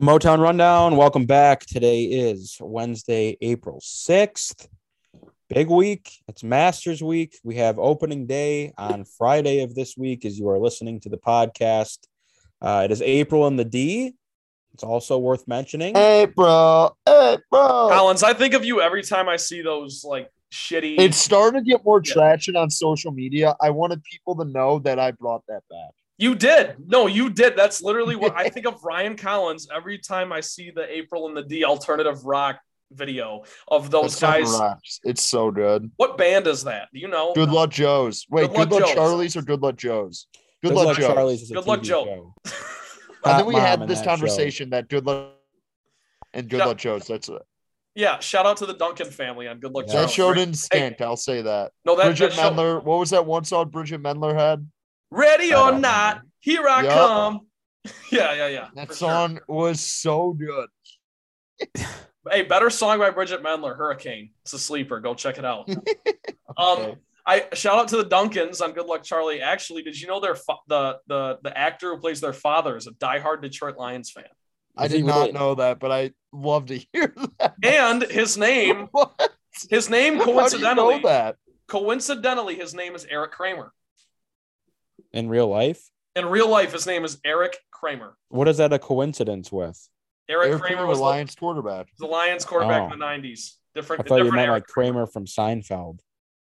Motown Rundown, welcome back. Today is Wednesday, April 6th. Big week. It's Masters week. We have opening day on Friday of this week as you are listening to the podcast. Uh, it is April in the D. It's also worth mentioning. April, April. Collins, I think of you every time I see those like shitty. It's starting to get more Yeah. traction on social media. I wanted people to know that I brought that back. You did. No, you did. That's literally what I think of Ryan Collins every time I see the April and the D alternative rock video of those That guys. It's so good. What band is that? Do you know? Good luck, Joe's. Wait, Good good, Luck luck, Charlie's or good luck, Joe's? Good, Good luck, Luck Joe's. Charlie's is a Good Luck TV Joe. show. And then we mom had this that show. conversation that good luck and good Yeah. luck, Joe's. That's it. Yeah, shout out to the Duncan family on Good Luck Yeah. That Charlie. show didn't stink. I'll say that. No, that, Bridget that show- Mendler. What was that one song Bridget Mendler had? Ready or don't not, here I Yup. come. Yeah, yeah, yeah. That for sure. song was so good. Hey, better song by Bridget Mendler, Hurricane. It's a sleeper. Go check it out. Um, I shout out to the Duncans on Good Luck Charlie. Actually, did you know their fa- the the the actor who plays their father is a diehard Detroit Lions fan, I did not really? know that, but I love to hear that. and his name What? his name How do you coincidentally know that? coincidentally his name is Eric Kramer. In real life, In real life, his name is Eric Kramer. what is that a coincidence with? Eric Eric Kramer Kramer, was the, Lions quarterback. the Lions quarterback Oh. in the '90s. Different. I Different. thought you meant Eric like Kramer from Seinfeld.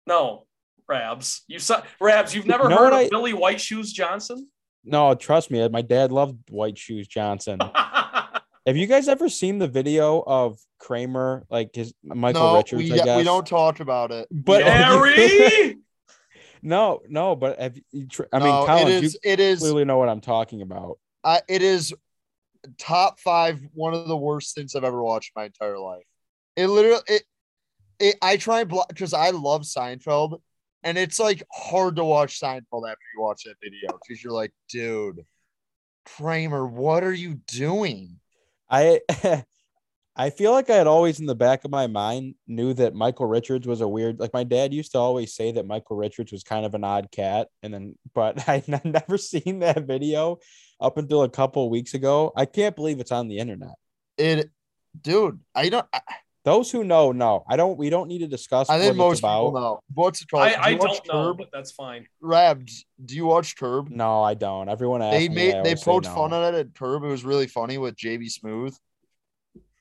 No, Rabs. You saw Rabs. You've never You know heard of I- Billy White Shoes Johnson? No, trust me, my dad loved White Shoes Johnson. Have you guys ever seen the video of Kramer, like his Michael no, Richards? we, I guess we don't talk about it. But Harry. no, no, but have you, I mean, No, Collins, it is. you It is. clearly know what I'm talking about. Uh, it is top five. One of the worst things I've ever watched in my entire life. It literally. It. it I try and block because I love Seinfeld, and it's like hard to watch Seinfeld after you watch that video because you're like, dude, Kramer, what are you doing? I I feel like I had always in the back of my mind knew that Michael Richards was a weird like my dad used to always say that Michael Richards was kind of an odd cat and then but I would never seen that video up until a couple of weeks ago. I can't believe it's on the internet. It, dude. I don't. I, Those who know know. I don't we don't need to discuss I what think it's most about. people know. What's it called? I, Do I you watch don't know, Curb? but that's fine. Rabs, do you watch Curb? No, I don't. Everyone asks they me, made I they always poked no. fun at it at Curb. It was really funny with JB Smoove.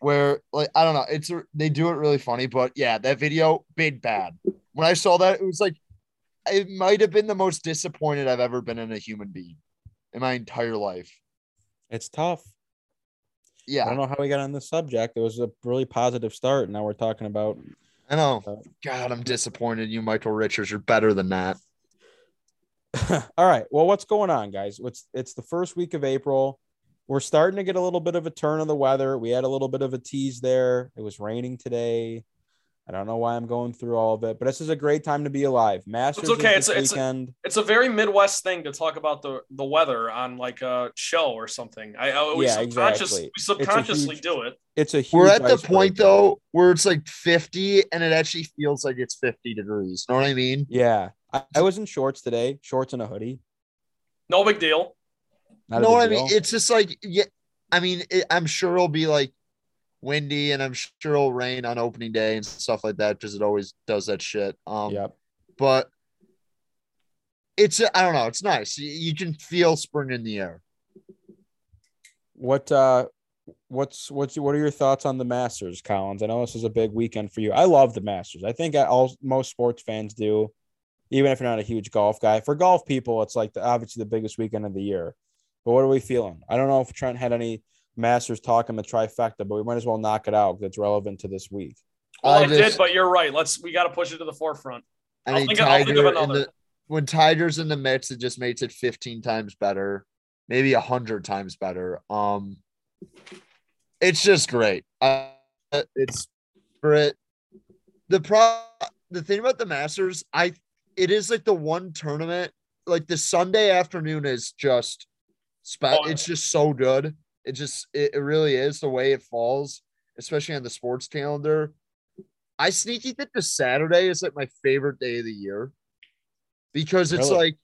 Where like I don't know, it's they do it really funny, but yeah, that video big bad. When I saw that, it was like it might have been the most disappointed I've ever been in a human being in my entire life. It's tough. Yeah. I don't know how we got on this subject. It was a really positive start. Now we're talking about I know. Uh, God, I'm disappointed. You, Michael Richards, you're better than that. All right. Well, what's going on, guys? It's it's the first week of April. We're starting to get a little bit of a turn of the weather. We had a little bit of a tease there. It was raining today. I don't know why I'm going through all of it, but this is a great time to be alive. Masters okay. is It's- this it's a- It's a very Midwest thing to talk about the the weather on like a show or something. I, I we Yeah, subconscious, exactly. we subconsciously huge- do it. it's a huge. We're at the icebreaker. point though where it's like 50 and it actually feels like it's 50 degrees. You know what I mean? Yeah, I, I was in shorts today, shorts and a hoodie. No big deal. Not what I mean? It's just like, yeah, I mean, it, I'm sure it'll be like windy and I'm sure it'll rain on opening day and stuff like that because it always does that shit. Um, yep. but it's, I don't know, it's nice. You, you can feel spring in the air. What uh what's what's what are your thoughts on the Masters, Collins? I know this is a big weekend for you. I love the Masters. I think all most sports fans do, even if you're not a huge golf guy. For golf people, it's like the, obviously the biggest weekend of the year. But what are we feeling? I don't know if Trent had any Masters talk in the trifecta, but we might as well knock it out because it's relevant to this week. Well, I I, did, but you're right. Let's we got to push it to the forefront. I I'll think think I'll think of Tiger another. the, when Tiger's in the mix, it just makes it 15 times better, maybe a hundred times better. Um, it's just great. Uh, it's for it. The pro, the thing about the Masters, I, it is like the one tournament. Like the Sunday afternoon is just, spe- Oh, it's just so good. It just, it, it really is the way it falls, especially on the sports calendar. I sneaky think the Saturday is like my favorite day of the year because it's Really? like,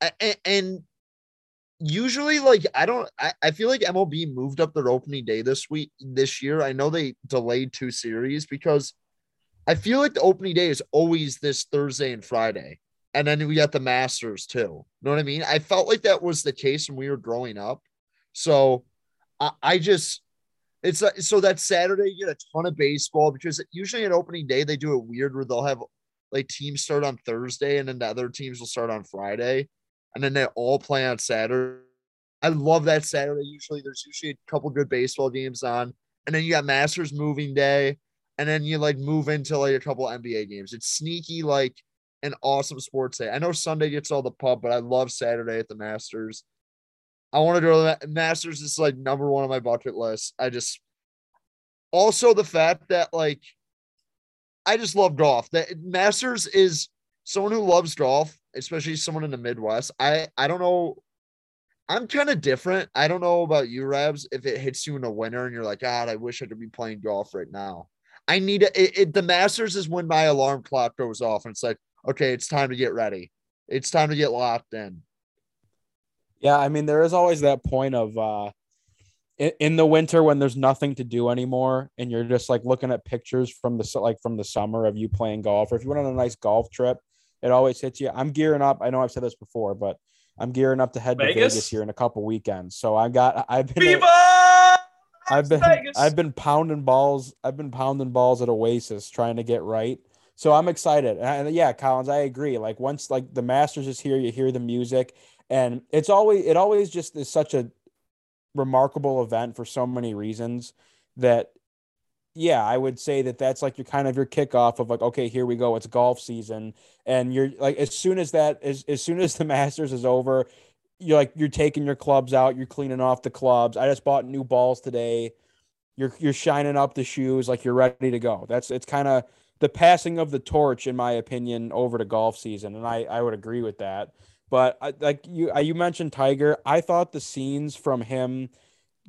a- a- and usually like I don't I, I feel like MLB moved up their opening day this week this year. I know they delayed two series because I feel like the opening day is always this Thursday and Friday. And then we got the Masters too. You know what I mean? I felt like that was the case when we were growing up. So I, I just it's like so that Saturday you get a ton of baseball because usually at opening day they do it weird where they'll have like teams start on Thursday and then the other teams will start on Friday and then they all play on Saturday. I love that Saturday. Usually there's usually a couple good baseball games on, and then you got Masters moving day, and then you like move into like a couple NBA games. It's sneaky like an awesome sports day. I know Sunday gets all the pub, but I love Saturday at the Masters. I want to go to the Masters. Is like number one on my bucket list. I just also the fact that like I just love golf. That Masters is someone who loves golf, especially someone in the Midwest. I I don't know. I'm kind of different. I don't know about you, Rabs. If it hits you in the winter and you're like, God, I wish I could be playing golf right now. I need it, it, it. The Masters is when my alarm clock goes off, and it's like, okay, it's time to get ready. It's time to get locked in. Yeah, I mean, there is always that point of uh in, in the winter when there's nothing to do anymore, and you're just like looking at pictures from the like from the summer of you playing golf, or if you went on a nice golf trip, it always hits you. I'm gearing up. I know I've said this before, but I'm gearing up to head Vegas? to Vegas here in a couple weekends. So I got I've been Viva! I've been Vegas! I've been pounding balls. I've been pounding balls at Oasis trying to get right. So I'm excited. And, yeah, Collins, I agree. Like once like the Masters is here, you hear the music, and it's always it always just is such a remarkable event for so many reasons that yeah, I would say that that's like your kind of your kickoff of like, okay, here we go. It's golf season. And you're like, as soon as that, as, as soon as the Masters is over, you're like, you're taking your clubs out, you're cleaning off the clubs. I just bought new balls today. You're, you're shining up the shoes, like you're ready to go. That's, it's kind of the passing of the torch, in my opinion, over to golf season. And I, I would agree with that. But I, like you, I, you mentioned Tiger. I thought the scenes from him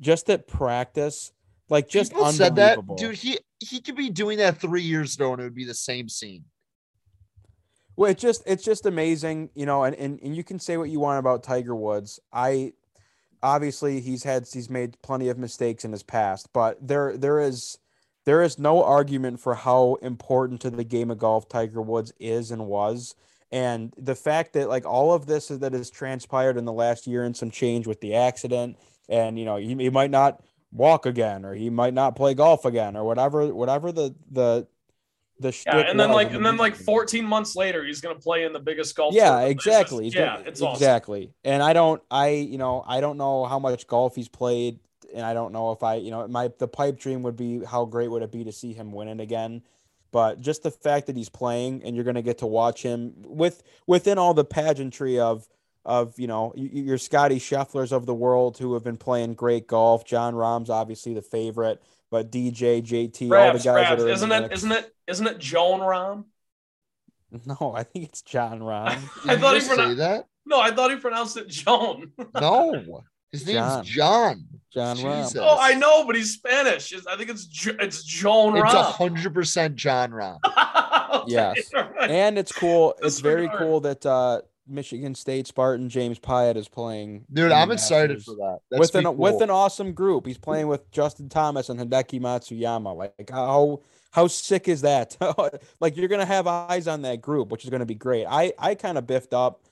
just at practice, like just People said that, dude. He he could be doing that three years ago, and it would be the same scene. Well, it's just it's just amazing, you know, and, and and you can say what you want about Tiger Woods. I obviously he's had he's made plenty of mistakes in his past, but there there is there is no argument for how important to the game of golf Tiger Woods is and was. And the fact that like all of this that has transpired in the last year and some change with the accident, and you know, he, he might not walk again or he might not play golf again or whatever whatever the the the Yeah, and then like and then like 14 months later, he's gonna play in the biggest golf. Yeah. It's just- exactly. Yeah, it's awesome. exactly. And I don't, I, you know, I don't know how much golf he's played, and I don't know if I, you know, my the pipe dream would be how great would it be to see him winning again. But just the fact that he's playing and you're going to get to watch him with within all the pageantry of of you know y- y- your Scotty Schefflers of the world who have been playing great golf. Jon Rahm's obviously the favorite, but DJ, JT, all the guys Rabs, that are in isn't the it? mix. Isn't it? Isn't it Joan Rom? No, I think it's Jon Rahm. I thought you he just pronounced. that. No, I thought he pronounced it Joan. No, his name's John. John. Jon Rahm. Jesus. oh, I know, but he's Spanish. It's- I think it's Jo- it's Joan It's a Rom. hundred percent John Rom. Yes. All right. And it's cool. It's very Disregard. cool that uh, Michigan State Spartan James Piot is playing. in Dude, the I'm excited Masters for that. That's with an be with cool. an awesome group. He's playing with Justin Thomas and Hideki Matsuyama. Like how how sick is that? like you're gonna have eyes on that group, which is gonna be great. I I kind of biffed up.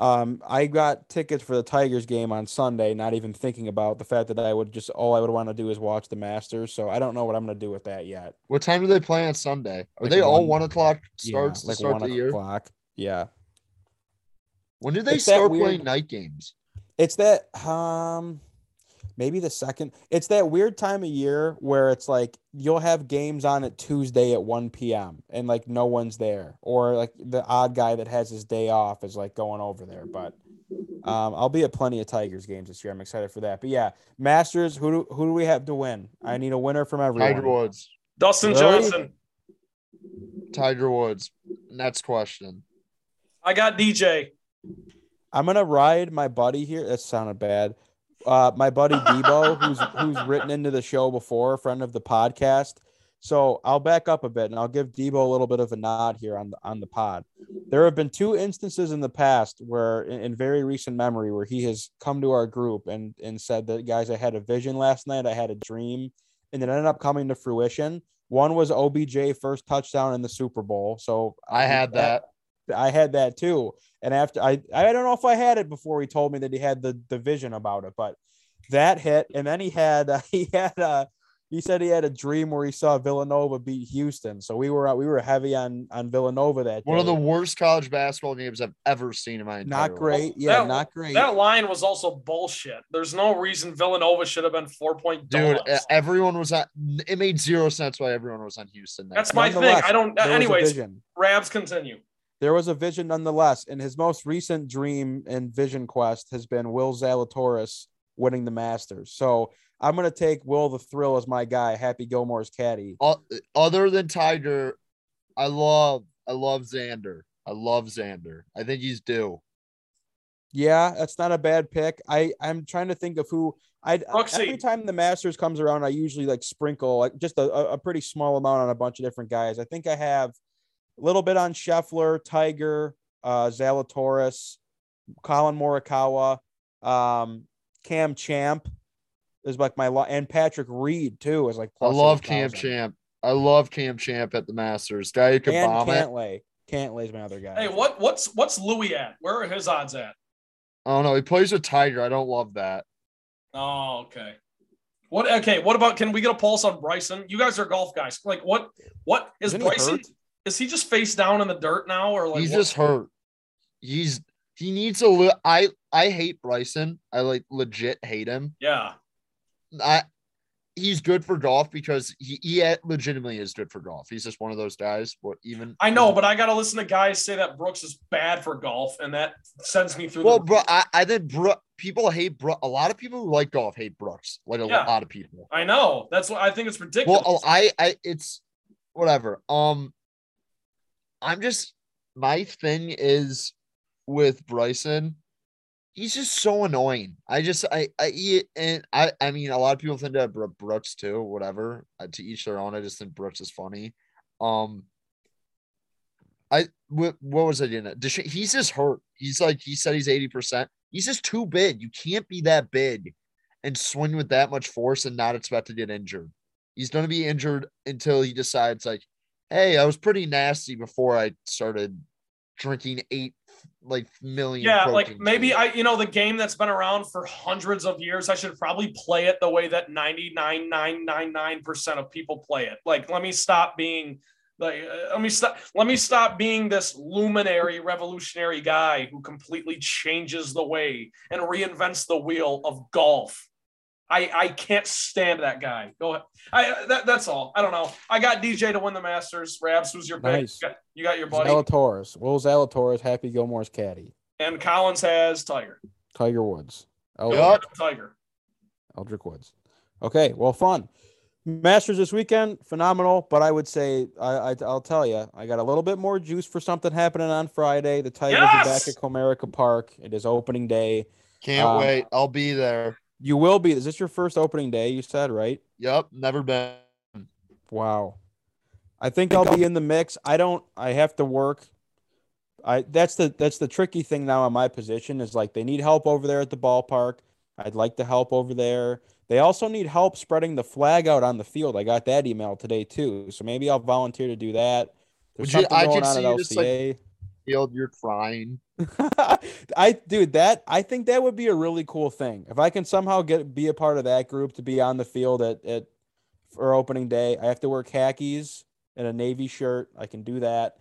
Um, I got tickets for the Tigers game on Sunday, not even thinking about the fact that I would just all I would want to do is watch the Masters. So I don't know what I'm gonna do with that yet. What time do they play on Sunday? Are Like they all one- one o'clock Yeah, starts to like start one the year? o'clock. Yeah. When do they It's start playing night games? It's that um maybe the second. It's that weird time of year where it's like you'll have games on at Tuesday at 1 p.m. and like no one's there or like the odd guy that has his day off is like going over there, but um I'll be at plenty of Tigers games this year. I'm excited for that. But yeah, Masters, who do, who do we have to win? I need a winner from everyone. Tiger Woods. Dustin Really? Johnson. Tiger Woods. Next question. I got DJ. I'm gonna ride my buddy here. That sounded bad. Uh, my buddy Debo, who's who's written into the show before, a friend of the podcast. So I'll back up a bit and I'll give Debo a little bit of a nod here on the on the pod. There have been two instances in the past where, in, in very recent memory, where he has come to our group and and said that guys, I had a vision last night, I had a dream, and it ended up coming to fruition. One was OBJ first touchdown in the Super Bowl. So I had that. I had that too. And after I I don't know if I had it before he told me that he had the the vision about it, but that hit. And then he had uh, he had uh he said he had a dream where he saw Villanova beat Houston. So we were we were heavy on on Villanova that One of the worst college basketball games I've ever seen in my entire not life. great. Yeah, That- not great. That line was also bullshit. There's no reason Villanova should have been four point Dude, donuts. everyone was on. It made zero sense why everyone was on Houston. that That's game. my thing. I don't. there was a Anyways. Rabs continue. There was a vision nonetheless. And his most recent dream and vision quest has been Will Zalatoris winning the Masters. So I'm gonna take Will the Thrill as my guy, Happy Gilmore's caddy. Other than Tiger, I love I love Xander. I love Xander. I think he's due. Yeah, that's not a bad pick. I I'm trying to think of who I uh, every time the Masters comes around, I usually like sprinkle like just a, a a pretty small amount on a bunch of different guys. I think I have a little bit on Scheffler, Tiger, uh, Zalatoris, Collin Morikawa, um, Cam Champ is like my lo- and Patrick Reed too is like. I plus love Cam Champ. I love Cam Champ at the Masters. Guy who could and bomb it. Cantlay. Cantlay's my other guy. Hey, what what's what's Louis at? Where are his odds at? I don't know. He plays with Tiger. I don't love that. Oh, okay. What? Okay. What about? Can we get a pulse on Bryson? You guys are golf guys. Like, what? What is Isn't Bryson? Is he just face down in the dirt now, or like he's what- just hurt. He's he needs a li- I I hate Bryson. I like legit hate him. Yeah. I he's good for golf because he, he legitimately is good for golf. He's just one of those guys. But even I know, but I got to listen to guys say that Brooks is bad for golf, and that sends me through. well, the, bro, I, I think Brook people hate Brook. A lot of people who like golf hate Brooks. Like a Yeah. lot of people. I know. That's what I think. It's ridiculous. Well, oh, I I it's whatever. Um, I'm just my thing is with Bryson. He's just so annoying. I just I I he- and I I mean a lot of people think that Brooks too. Whatever. Uh, to each their own. I just think Brooks is funny. Um. I what, what was I doing? Desha- He's just hurt. He's like he said he's eighty percent. He's just too big. You can't be that big and swing with that much force and not expect to get injured. He's going to be injured until he decides, like, hey, I was pretty nasty before I started drinking eight like million. yeah, like maybe shakes." I, you know, the game that's been around for hundreds of years. I should probably play it the way that ninety nine nine nine nine percent of people play it. Like, let me stop being. Like, uh, let me stop. Let me stop being this luminary, revolutionary guy who completely changes the way and reinvents the wheel of golf. I I can't stand that guy. Go ahead. I that, that's all. I don't know. I got DJ to win the Masters. Rabs, who's your pick? Nice. You got, you got your buddy, Zalatoris. Will Zalatoris, Happy Gilmore's caddy. and Collins has Tiger. Tiger Woods. El- Yup. Tiger. Eldrick Woods. Okay, well, fun. Masters this weekend, phenomenal. But I would say, I, I I'll tell you, I got a little bit more juice for something happening on Friday. The Tigers are back at Comerica Park. It is opening day. can't um, wait. I'll be there. You will be. Is this your first opening day? You said right. Yep, never been. Wow. I think I'll be in the mix. I don't I have to work. I that's the that's the tricky thing now in my position is like they need help over there at the ballpark. I'd like to help over there. They also need help spreading the flag out on the field. I got that email today too. So maybe I'll volunteer to do that. There's Would you- I going could on see at you just, like, LCA. Field, you're crying. I dude that I think that would be a really cool thing. If I can somehow get be a part of that group to be on the field at, at for opening day. I have to wear khakis and a navy shirt. I can do that.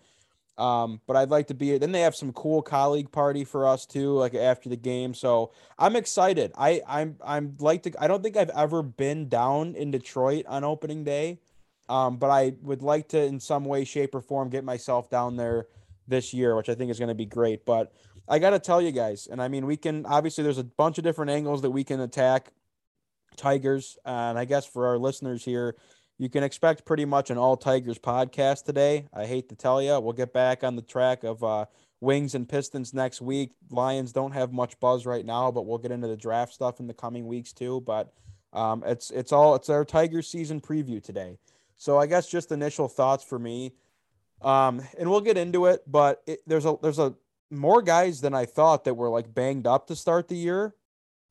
Um, but I'd like to be then they have some cool colleague party for us too, like after the game. So I'm excited. I I'm I'm like to I don't think I've ever been down in Detroit on opening day. Um, but I would like to in some way, shape, or form get myself down there this year, which I think is going to be great. But I got to tell you guys, and I mean, we can obviously there's a bunch of different angles that we can attack Tigers, and I guess for our listeners here, you can expect pretty much an all Tigers podcast today. I hate to tell you, we'll get back on the track of uh, Wings and Pistons next week. Lions don't have much buzz right now, but we'll get into the draft stuff in the coming weeks too. But um, it's it's all it's our Tigers season preview today. So I guess just initial thoughts for me. Um, and we'll get into it, but it, there's a there's a more guys than I thought that were like banged up to start the year.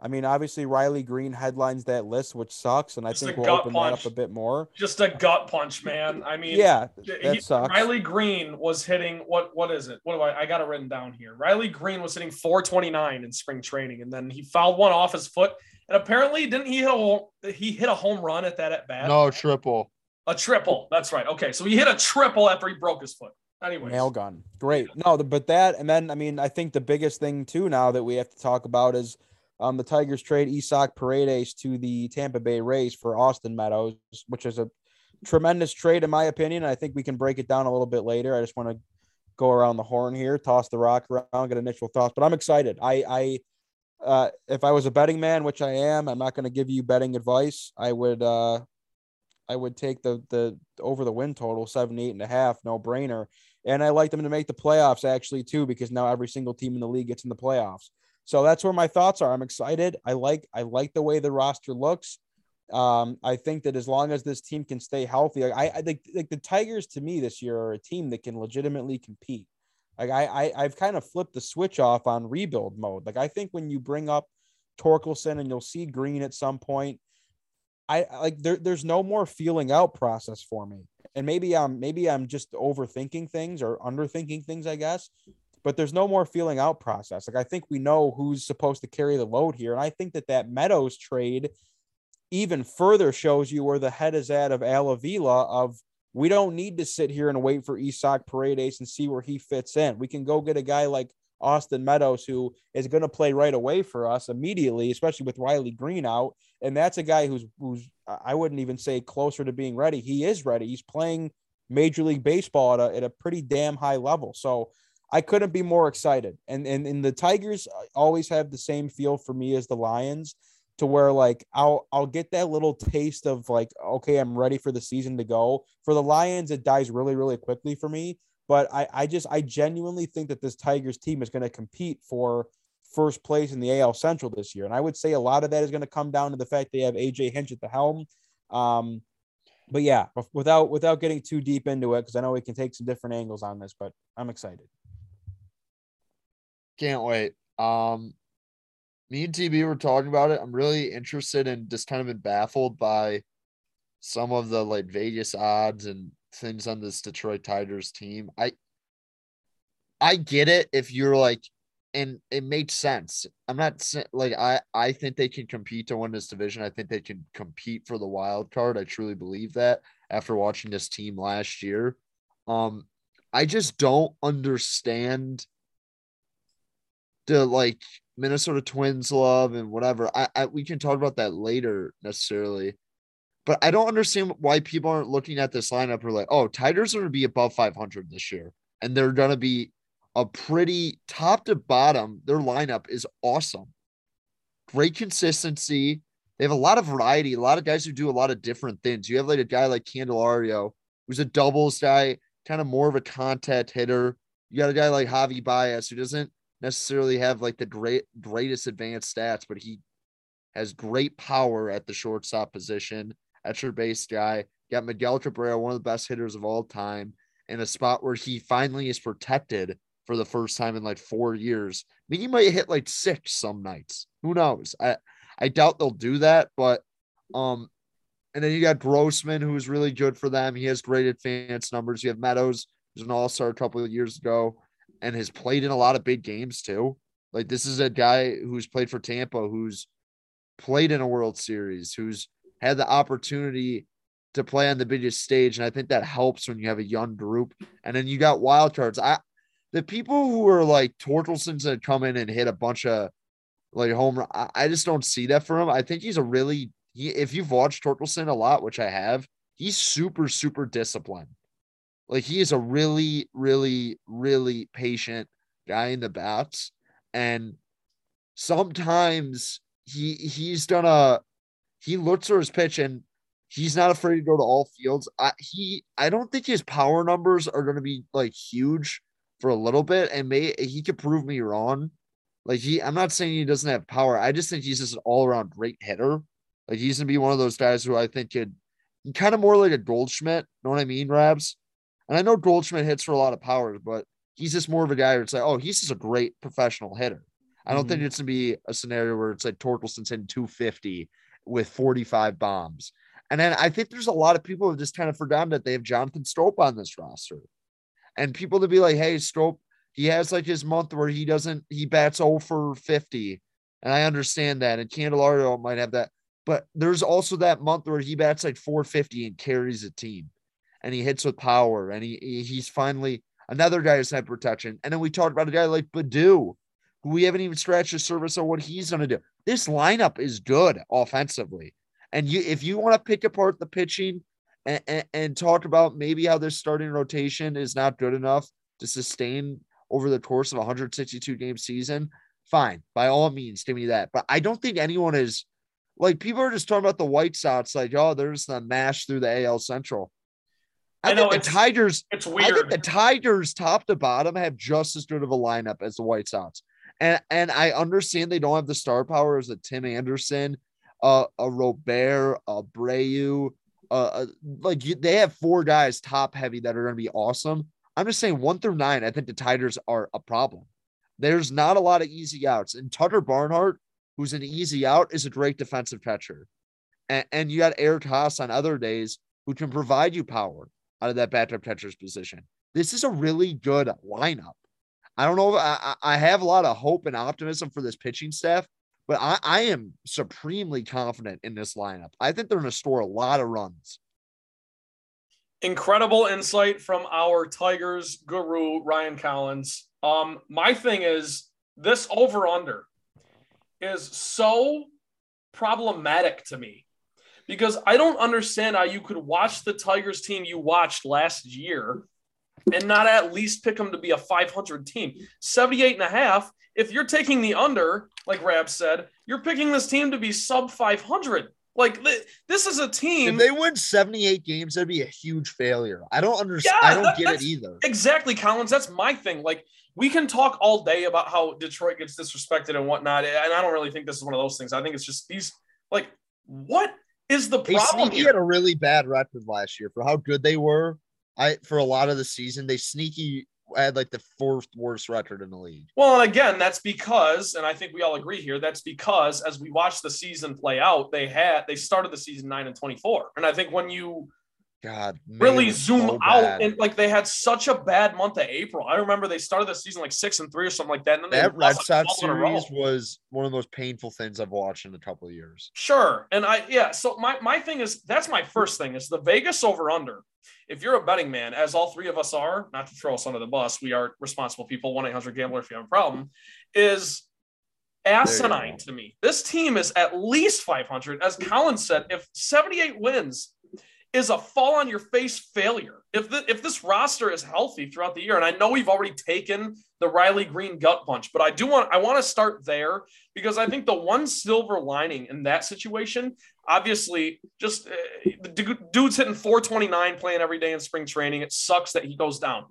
I mean, obviously Riley Greene headlines that list, which sucks, and Just I think we'll open punch. that up a bit more. Just a gut punch, man. I mean, Yeah, he- that sucks. Riley Greene was hitting what? What is it? What do I? I got it written down here. Riley Greene was hitting 429 in spring training, and then he fouled one off his foot, and apparently didn't he hit a home- he hit a home run at that at bat? No triple. A triple. That's right. Okay, so he hit a triple after he broke his foot. Anyway. Nail gun. Great. No, but that, and then, I mean, I think the biggest thing too now that we have to talk about is um, the Tigers trade Isaac Paredes to the Tampa Bay Rays for Austin Meadows, which is a tremendous trade, in my opinion. I think we can break it down a little bit later. I just want to go around the horn here, toss the rock around, get initial thoughts, but I'm excited. I, I, uh, if I was a betting man, which I am, I'm not going to give you betting advice. I would, uh, I would take the the over the win total 78 and a half, no brainer. And I like them to make the playoffs actually too, because now every single team in the league gets in the playoffs. So that's where my thoughts are. I'm excited. I like I like the way the roster looks. Um, I think that as long as this team can stay healthy, I, I think like the Tigers to me this year are a team that can legitimately compete. Like I, I I've kind of flipped the switch off on rebuild mode. Like I think when you bring up Torkelson and you'll see Greene at some point, I like there, there's no more feeling out process for me. And maybe I'm maybe I'm just overthinking things or underthinking things, I guess. But there's no more feeling out process. Like I think we know who's supposed to carry the load here, and I think that that Meadows trade even further shows you where the head is at of Al Avila of we don't need to sit here and wait for Isaac Paredes and see where he fits in. We can go get a guy like Austin Meadows who is going to play right away for us immediately, especially with Riley Greene out. And that's a guy who's who's I wouldn't even say closer to being ready. He is ready. He's playing Major League Baseball at a, at a pretty damn high level. So I couldn't be more excited. And, and and the Tigers uh, always have the same feel for me as the Lions to where like I'll I'll get that little taste of like okay I'm ready for the season to go. For the Lions it dies really really quickly for me, but I I just I genuinely think that this Tigers team is going to compete for first place in the AL Central this year. And I would say a lot of that is going to come down to the fact they have AJ Hinch at the helm. Um but yeah, without without getting too deep into it because I know we can take some different angles on this, but I'm excited. Can't wait. Um, me and TB were talking about it. I'm really interested and just kind of been baffled by some of the like Vegas odds and things on this Detroit Tigers team. I I get it if you're like, and it makes sense. I'm not like I I think they can compete to win this division. I think they can compete for the wild card. I truly believe that after watching this team last year. Um, I just don't understand the like Minnesota Twins love and whatever. I, I we can talk about that later necessarily. But I don't understand why people aren't looking at this lineup or like, oh, Tigers are going to be above 500 this year, and they're going to be a pretty top to bottom. Their lineup is awesome, great consistency. They have a lot of variety, a lot of guys who do a lot of different things. You have like a guy like Candelario, who's a doubles guy, kind of more of a contact hitter. You got a guy like Javy Baez, who doesn't necessarily have like the great greatest advanced stats, but he has great power at the shortstop position. At your base guy, got Miguel Cabrera, one of the best hitters of all time, in a spot where he finally is protected for the first time in like four years. I mean, he might hit like six some nights. Who knows? I I doubt they'll do that, but um, and then you got Grossman, who's really good for them. He has great advanced numbers. You have Meadows, who's an all-star a couple of years ago, and has played in a lot of big games too. Like this is a guy who's played for Tampa, who's played in a World Series, who's had the opportunity to play on the biggest stage. And I think that helps when you have a young group. And then you got wild cards. I the people who are like Torkelson's that come in and hit a bunch of like home run, I, I just don't see that for him. I think he's a really he, if you've watched Torkelson a lot, which I have, he's super, super disciplined. Like he is a really, really, really patient guy in the bats. And sometimes he he's done a he looks for his pitch and he's not afraid to go to all fields. I he I don't think his power numbers are gonna be like huge for a little bit, and may he could prove me wrong. Like he, I'm not saying he doesn't have power. I just think he's just an all around great hitter. Like he's gonna be one of those guys who I think could kind of more like a Goldschmidt. Know what I mean, Rabs? And I know Goldschmidt hits for a lot of powers, but he's just more of a guy where it's like, oh, he's just a great professional hitter. I don't mm-hmm. think it's gonna be a scenario where it's like Torkelson's hitting 250 with 45 bombs. And then I think there's a lot of people who just kind of forgotten that they have Jonathan Schoop on this roster. And people to be like, hey, Schoop, he has like his month where he doesn't, he bats 0 for 50. And I understand that. And Candelario might have that. But there's also that month where he bats like 450 and carries a team. And he hits with power. And he he's finally another guy who's had protection. And then we talked about a guy like who we haven't even scratched the surface on what he's going to do. This lineup is good offensively. And you, if you want to pick apart the pitching and, and, and, talk about maybe how this starting rotation is not good enough to sustain over the course of a 162 game season, fine. By all means, give me that. But I don't think anyone is like people are just talking about the White Sox, like, oh, there's the mash through the AL Central. I, I know the Tigers. It's weird. I think the Tigers, top to bottom, have just as good of a lineup as the White Sox. And and I understand they don't have the star power as a Tim Anderson uh, a Robert, a Abreu, uh, like you, they have four guys top heavy that are going to be awesome. I'm just saying one through nine, I think the Tigers are a problem. There's not a lot of easy outs. And Tucker Barnhart, who's an easy out, is a great defensive catcher. And, and you got Eric Haase on other days who can provide you power out of that backup catcher's position. This is a really good lineup. I don't know. I, I have a lot of hope and optimism for this pitching staff, but I, I am supremely confident in this lineup. I think they're going to score a lot of runs. Incredible insight from our Tigers guru, Ryan Collins. Um, my thing is this over under is so problematic to me because I don't understand how you could watch the Tigers team you watched last year and not at least pick them to be a 500 team. 78 and a half if you're taking the under, like Rab said, you're picking this team to be sub 500. Like this is a team. If they win 78 games, that'd be a huge failure. I don't understand. Yeah, I don't that, get it either. Exactly, Collins. That's my thing. Like we can talk all day about how Detroit gets disrespected and whatnot, and I don't really think this is one of those things. I think it's just these like what is the problem? He had a really bad record last year for how good they were. I for a lot of the season, they sneaky had like the fourth worst record in the league. Well, and again, that's because, and I think we all agree here, that's because as we watch the season play out, they had they started the season nine and twenty four, and I think when you God, really zoom so out and like they had such a bad month of April. I remember they started the season like six and three or something like that. And that Red Sox series was one of the most painful things I've watched in a couple of years. Sure, and I yeah. So my my thing is that's my first thing is the Vegas over under. If you're a betting man, as all three of us are, not to throw us under the bus, we are responsible people. One eight hundred gambler if you have a problem, is asinine to me. This team is at least 500. As Colin said, if 78 wins, is a fall on your face failure. If the, if this roster is healthy throughout the year, and I know we've already taken the Riley Greene gut punch, but I do want I want to start there because I think the one silver lining in that situation, obviously, just uh, the dude's hitting 429 playing every day in spring training. It sucks that he goes down.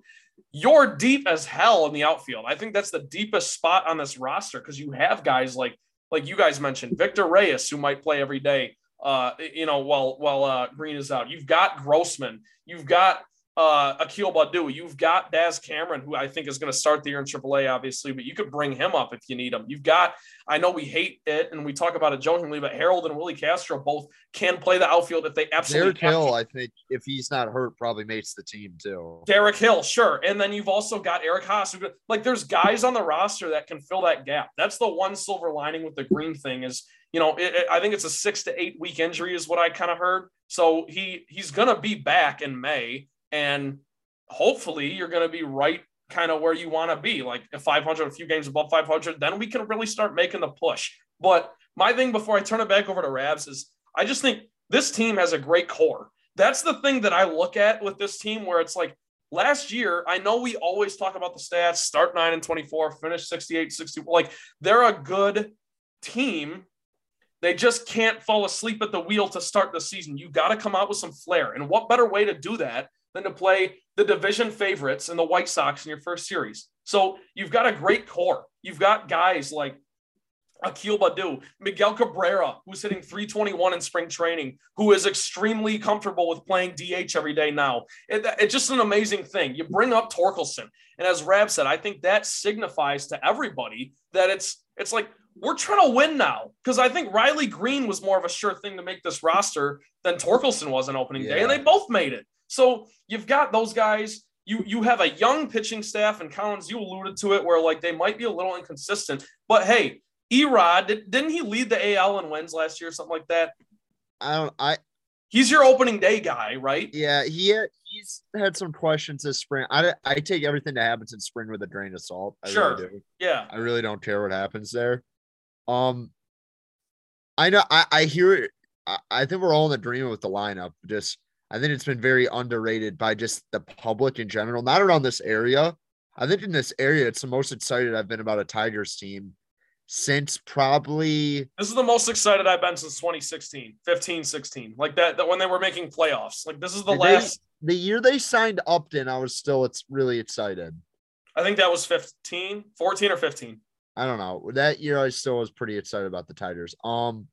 You're deep as hell in the outfield. I think that's the deepest spot on this roster because you have guys like like you guys mentioned, Victor Reyes, who might play every day uh, you know, while while uh, Greene is out. You've got Grossman. You've got uh, Akil Baddoo. You've got Daz Cameron, who I think is going to start the year in AAA, obviously, but you could bring him up if you need him. You've got, I know we hate it and we talk about it jokingly, but Harold and Willie Castro both can play the outfield if they absolutely. Derek Hill, I think, if he's not hurt, probably makes the team too. Derek Hill, sure, and then you've also got Eric Haase. Who, like, there's guys on the roster that can fill that gap. That's the one silver lining with the Greene thing is, you know, it, it, I think it's a six to eight week injury is what I kind of heard. So he he's gonna be back in May and hopefully you're to be right kind of where you want to be like if 500 a few games above 500 then we can really start making the push but my thing before i turn it back over to rabs is i just think this team has a great core that's the thing that i look at with this team where it's like last year i know we always talk about the stats start 9 and 24 finish 68 60 like they're a good team they just can't fall asleep at the wheel to start the season. You got to come out with some flair. And what better way to do that than to play the division favorites and the White Sox in your first series. So you've got a great core. You've got guys like Akil Baddoo, Miguel Cabrera, who's hitting 321 in spring training, who is extremely comfortable with playing DH every day now. It, it's just an amazing thing. You bring up Torkelson, and as Rab said, I think that signifies to everybody that it's it's like we're trying to win now because I think Riley Greene was more of a sure thing to make this roster than Torkelson was on opening yeah. day, and they both made it. So you've got those guys. You you have a young pitching staff, and Collins, you alluded to it, where like they might be a little inconsistent, but hey Erod, did, didn't he lead the AL in wins last year, or something like that? I don't. I. He's your opening day guy, right? Yeah, he had, he's had some questions this spring. I I take everything that happens in spring with a grain of salt. I sure. Really. Yeah. I really don't care what happens there. Um, I know. I I hear it. I, I think we're all in agreement with the lineup. Just I think it's been very underrated by just the public in general, not around this area. I think in this area, it's the most excited I've been about a Tigers team since probably this is the most excited I've been since 2016, 15, 16. Like that, that when they were making playoffs. Like this is the last they, the year they signed Upton, I was still it's really excited. I think that was 15, 14 or 15. I don't know. That year I still was pretty excited about the Tigers. Um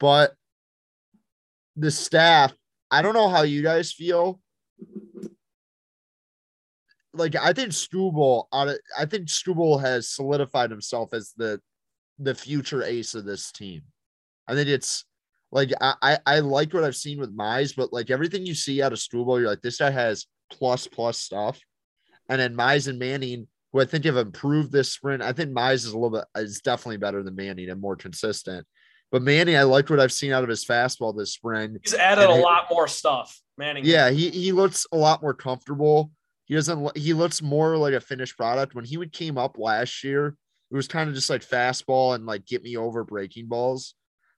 but the staff, I don't know how you guys feel like I think Skubal out I think Skubal has solidified himself as the the future ace of this team. I think it's like I I, I like what I've seen with Mize, but like everything you see out of Skubal, you're like this guy has plus plus stuff. And then Mize and Manning, who I think have improved this sprint. I think Mize is a little bit is definitely better than Manning and more consistent. But Manning, I like what I've seen out of his fastball this spring. He's added and a lot more stuff. Manning. Yeah, he he looks a lot more comfortable. He doesn't. He looks more like a finished product. When he would came up last year, it was kind of just like fastball and like get me over breaking balls.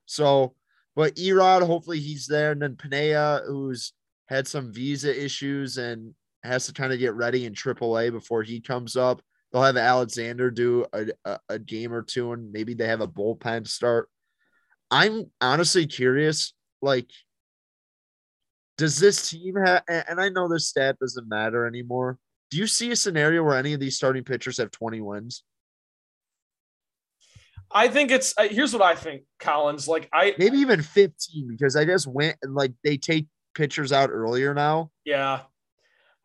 So, but Erod, hopefully he's there, and then Pineda, who's had some visa issues and has to kind of get ready in AAA before he comes up. They'll have Alexander do a, a, a game or two, and maybe they have a bullpen start. I'm honestly curious, like does this team have, and I know this stat doesn't matter anymore. Do you see a scenario where any of these starting pitchers have 20 wins? I think it's uh, here's what I think, Collins. Like I maybe even 15 because I just went and like they take pitchers out earlier now. Yeah.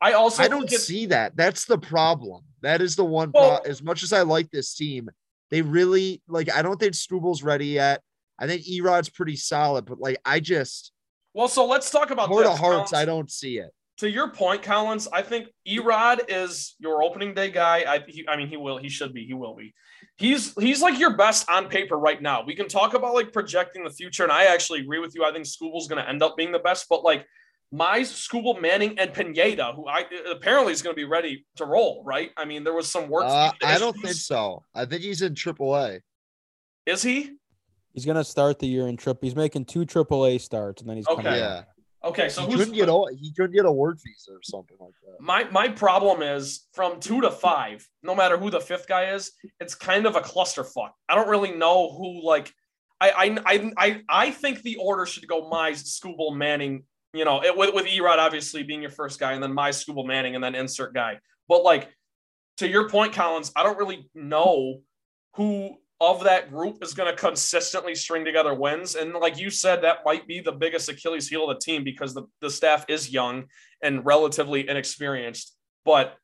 I also I don't see that. That's the problem. That is the one well, pro- as much as I like this team, they really like I don't think Skubal's ready yet. I think Erod's pretty solid, but like I just well, so let's talk about Heart of Hearts. I don't see it. To your point, Collins, I think Erod is your opening day guy. I, he, I mean, he will, he should be, he will be. He's he's like your best on paper right now. We can talk about like projecting the future, and I actually agree with you. I think Skubal's going to end up being the best, but like my Skubal, Manning, and Pineda, who I apparently is going to be ready to roll, right? I mean, there was some work. Uh, I don't think so. I think he's in AAA. Is he? He's gonna start the year in trip. He's making two AAA starts, and then he's okay. Coming yeah. Okay, so he couldn't get a, he couldn't get a work visa or something like that. My my problem is from two to five. No matter who the fifth guy is, it's kind of a clusterfuck. I don't really know who like. I I I I think the order should go Mize, Skubal, Manning. You know, it, with with Erod obviously being your first guy, and then Mize, Skubal, Manning, and then insert guy. But like to your point, Collins, I don't really know who of that group is going to consistently string together wins. And like you said, that might be the biggest Achilles heel of the team because the, the staff is young and relatively inexperienced. But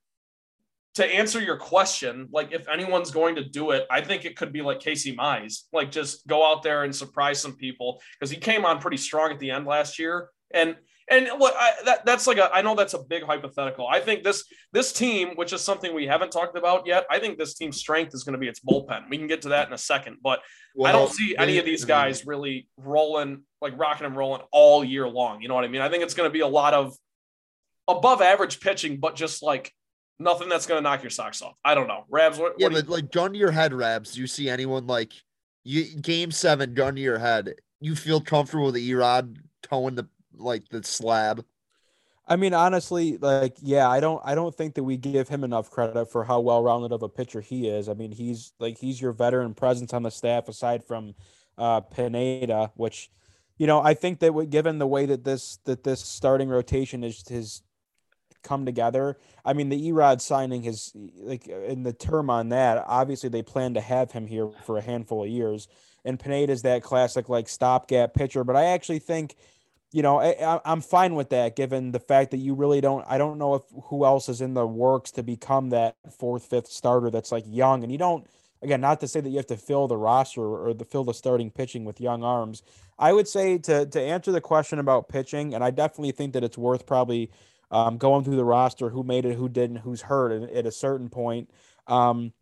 to answer your question, like if anyone's going to do it, I think it could be like Casey Mize, like just go out there and surprise some people because he came on pretty strong at the end last year. And and look, I, that, that's like a, I know that's a big hypothetical. I think this this team, which is something we haven't talked about yet, I think this team's strength is going to be its bullpen. We can get to that in a second, but well, I don't see any of these guys really rolling, like rocking and rolling all year long. You know what I mean? I think it's going to be a lot of above average pitching, but just like nothing that's going to knock your socks off. I don't know. Rabs, what, yeah, what but you- like gun to your head, Rabs. Do you see anyone like you game seven, gun to your head? You feel comfortable with Erod towing the like the slab. I mean, honestly, like, yeah, I don't, I don't think that we give him enough credit for how well-rounded of a pitcher he is. I mean, he's like, he's your veteran presence on the staff aside from uh, Pineda, which, you know, I think that given the way that this that this starting rotation is has come together. I mean, the Erod signing is like in the term on that. Obviously, they plan to have him here for a handful of years, and Pineda is that classic like stopgap pitcher. But I actually think, you know, I, I'm fine with that given the fact that you really don't. I don't know if who else is in the works to become that fourth, fifth starter that's like young, and you don't. Again, not to say that you have to fill the roster or the fill the starting pitching with young arms. I would say to to answer the question about pitching, and I definitely think that it's worth probably um, going through the roster, who made it, who didn't, who's hurt at, at a certain point. Um,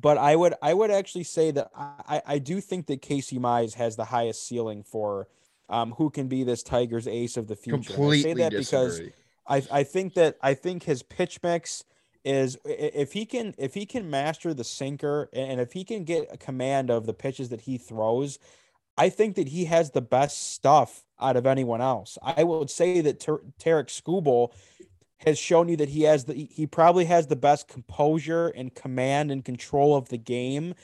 but I would I would actually say that I, I do think that Casey Mize has the highest ceiling for um, who can be this Tigers ace of the future. Completely I say that disagree. because I I think that I think his pitch mix is if he can if he can master the sinker and if he can get a command of the pitches that he throws, I think that he has the best stuff out of anyone else. I would say that Ter- Tarik Skubal has shown you that he has the he probably has the best composure and command and control of the game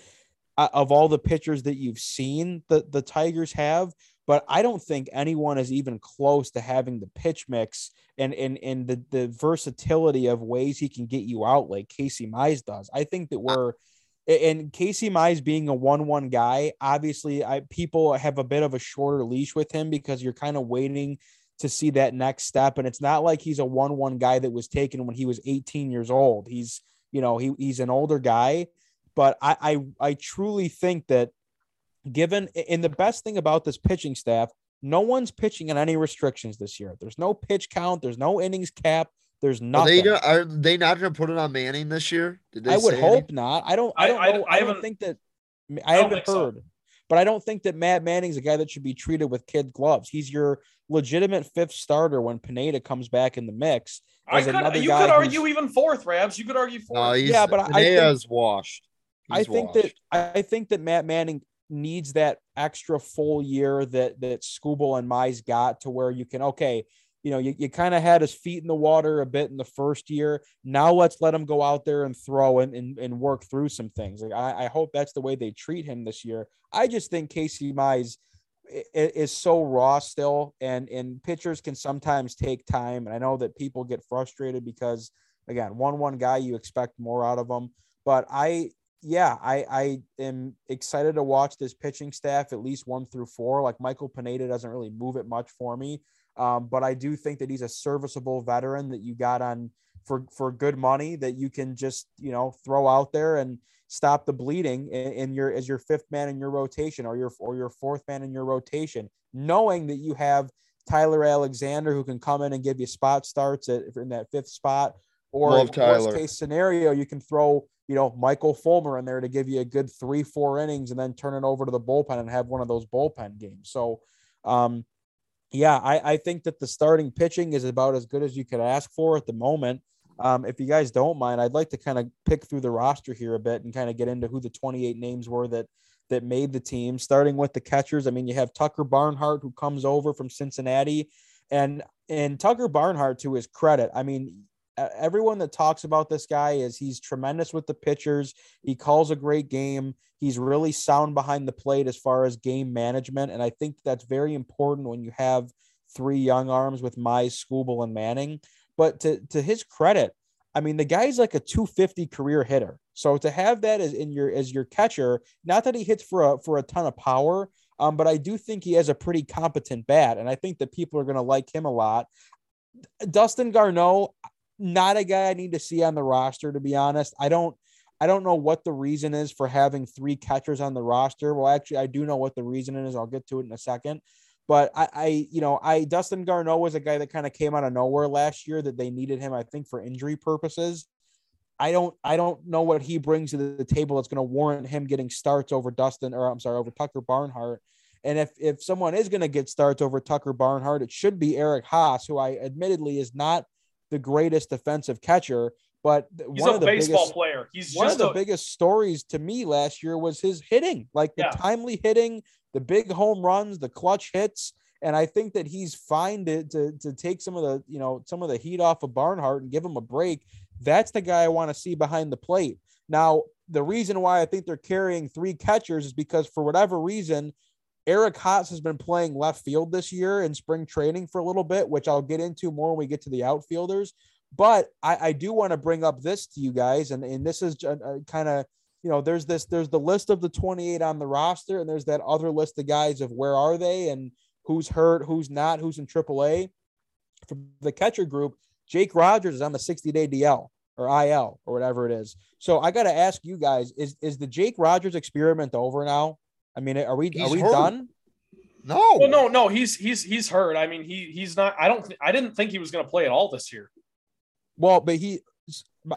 uh, of all the pitchers that you've seen the the Tigers have. But I don't think anyone is even close to having the pitch mix and and and the the versatility of ways he can get you out like Casey Mize does. I think that we're and Casey Mize being a one-one guy, obviously, I people have a bit of a shorter leash with him because you're kind of waiting to see that next step. And it's not like he's a one-one guy that was taken when he was 18 years old. He's, you know, he, he's an older guy, but I, I I truly think that given and the best thing about this pitching staff, no one's pitching on any restrictions this year. There's no pitch count, there's no innings cap. There's Are nothing. they, are they not going to put it on Manning this year? Did they I would hope anything? not. I don't. I I- don't I- know. I I, don't haven't- think that. I, I haven't think so. heard, but I don't think that Matt Manning's a guy that should be treated with kid gloves. He's your legitimate fifth starter when Pineda comes back in the mix. I could, you could argue even fourth, Rabs. You could argue fourth. No, Yeah, but I- I think- Pineda's washed. I think washed. that I think that Matt Manning needs that extra full year that that Skubal and Mize got to where you can okay, you know, you, you kind of had his feet in the water a bit in the first year. Now let's let him go out there and throw and and, and work through some things. Like I, I hope that's the way they treat him this year. I just think Casey Mize is so raw still and and pitchers can sometimes take time and I know that people get frustrated because again, one one guy you expect more out of them, but I yeah, I I am excited to watch this pitching staff at least one through four. Like Michael Pineda doesn't really move it much for me, um, but I do think that he's a serviceable veteran that you got on for for good money that you can just you know throw out there and stop the bleeding in, in your as your fifth man in your rotation or your or your fourth man in your rotation, knowing that you have Tyler Alexander who can come in and give you spot starts at, in that fifth spot. Or Love worst Tyler. case scenario, you can throw you know Michael Fulmer in there to give you a good three four innings and then turn it over to the bullpen and have one of those bullpen games. So, um, yeah, I I think that the starting pitching is about as good as you could ask for at the moment. Um, if you guys don't mind, I'd like to kind of pick through the roster here a bit and kind of get into who the 28 names were that that made the team. Starting with the catchers, I mean, you have Tucker Barnhart who comes over from Cincinnati, and and Tucker Barnhart, to his credit, I mean, everyone that talks about this guy is he's tremendous with the pitchers. He calls a great game. He's really sound behind the plate as far as game management, and I think that's very important when you have three young arms with Mize, Skubal, and Manning. But to to his credit, I mean, the guy's like a 250 career hitter. So to have that as in your as your catcher, not that he hits for a for a ton of power, um, but I do think he has a pretty competent bat, and I think that people are going to like him a lot. Dustin Garneau, not a guy I need to see on the roster, to be honest. I don't. I don't know what the reason is for having three catchers on the roster. Well, actually, I do know what the reason is. I'll get to it in a second. But I, I you know, I Dustin Garneau was a guy that kind of came out of nowhere last year that they needed him, I think, for injury purposes. I don't I don't know what he brings to the table that's going to warrant him getting starts over Dustin or I'm sorry over Tucker Barnhart. And if if someone is going to get starts over Tucker Barnhart, it should be Eric Haase, who I admittedly is not the greatest defensive catcher, but He's one a of the baseball biggest player. He's one of the a, biggest stories to me last year was his hitting, like the Yeah. timely hitting, the big home runs, the clutch hits. And I think that he's fine to, to, to take some of the, you know, some of the heat off of Barnhart and give him a break. That's the guy I want to see behind the plate. Now, the reason why I think they're carrying three catchers is because for whatever reason, Eric Haase has been playing left field this year in spring training for a little bit, which I'll get into more when we get to the outfielders. But I, I do want to bring up this to you guys, and, and this is uh, kind of you know there's this there's the list of the 28 on the roster, and there's that other list of guys of where are they and who's hurt, who's not, who's in AAA. For the catcher group, Jake Rogers is on the 60 day DL or IL or whatever it is. So I got to ask you guys: is is the Jake Rogers experiment over now? I mean, are we He's are we hurt. done? No, Well, no, no, he's he's he's hurt. I mean, he he's not. I don't. th- I didn't think he was going to play at all this year. Well, but he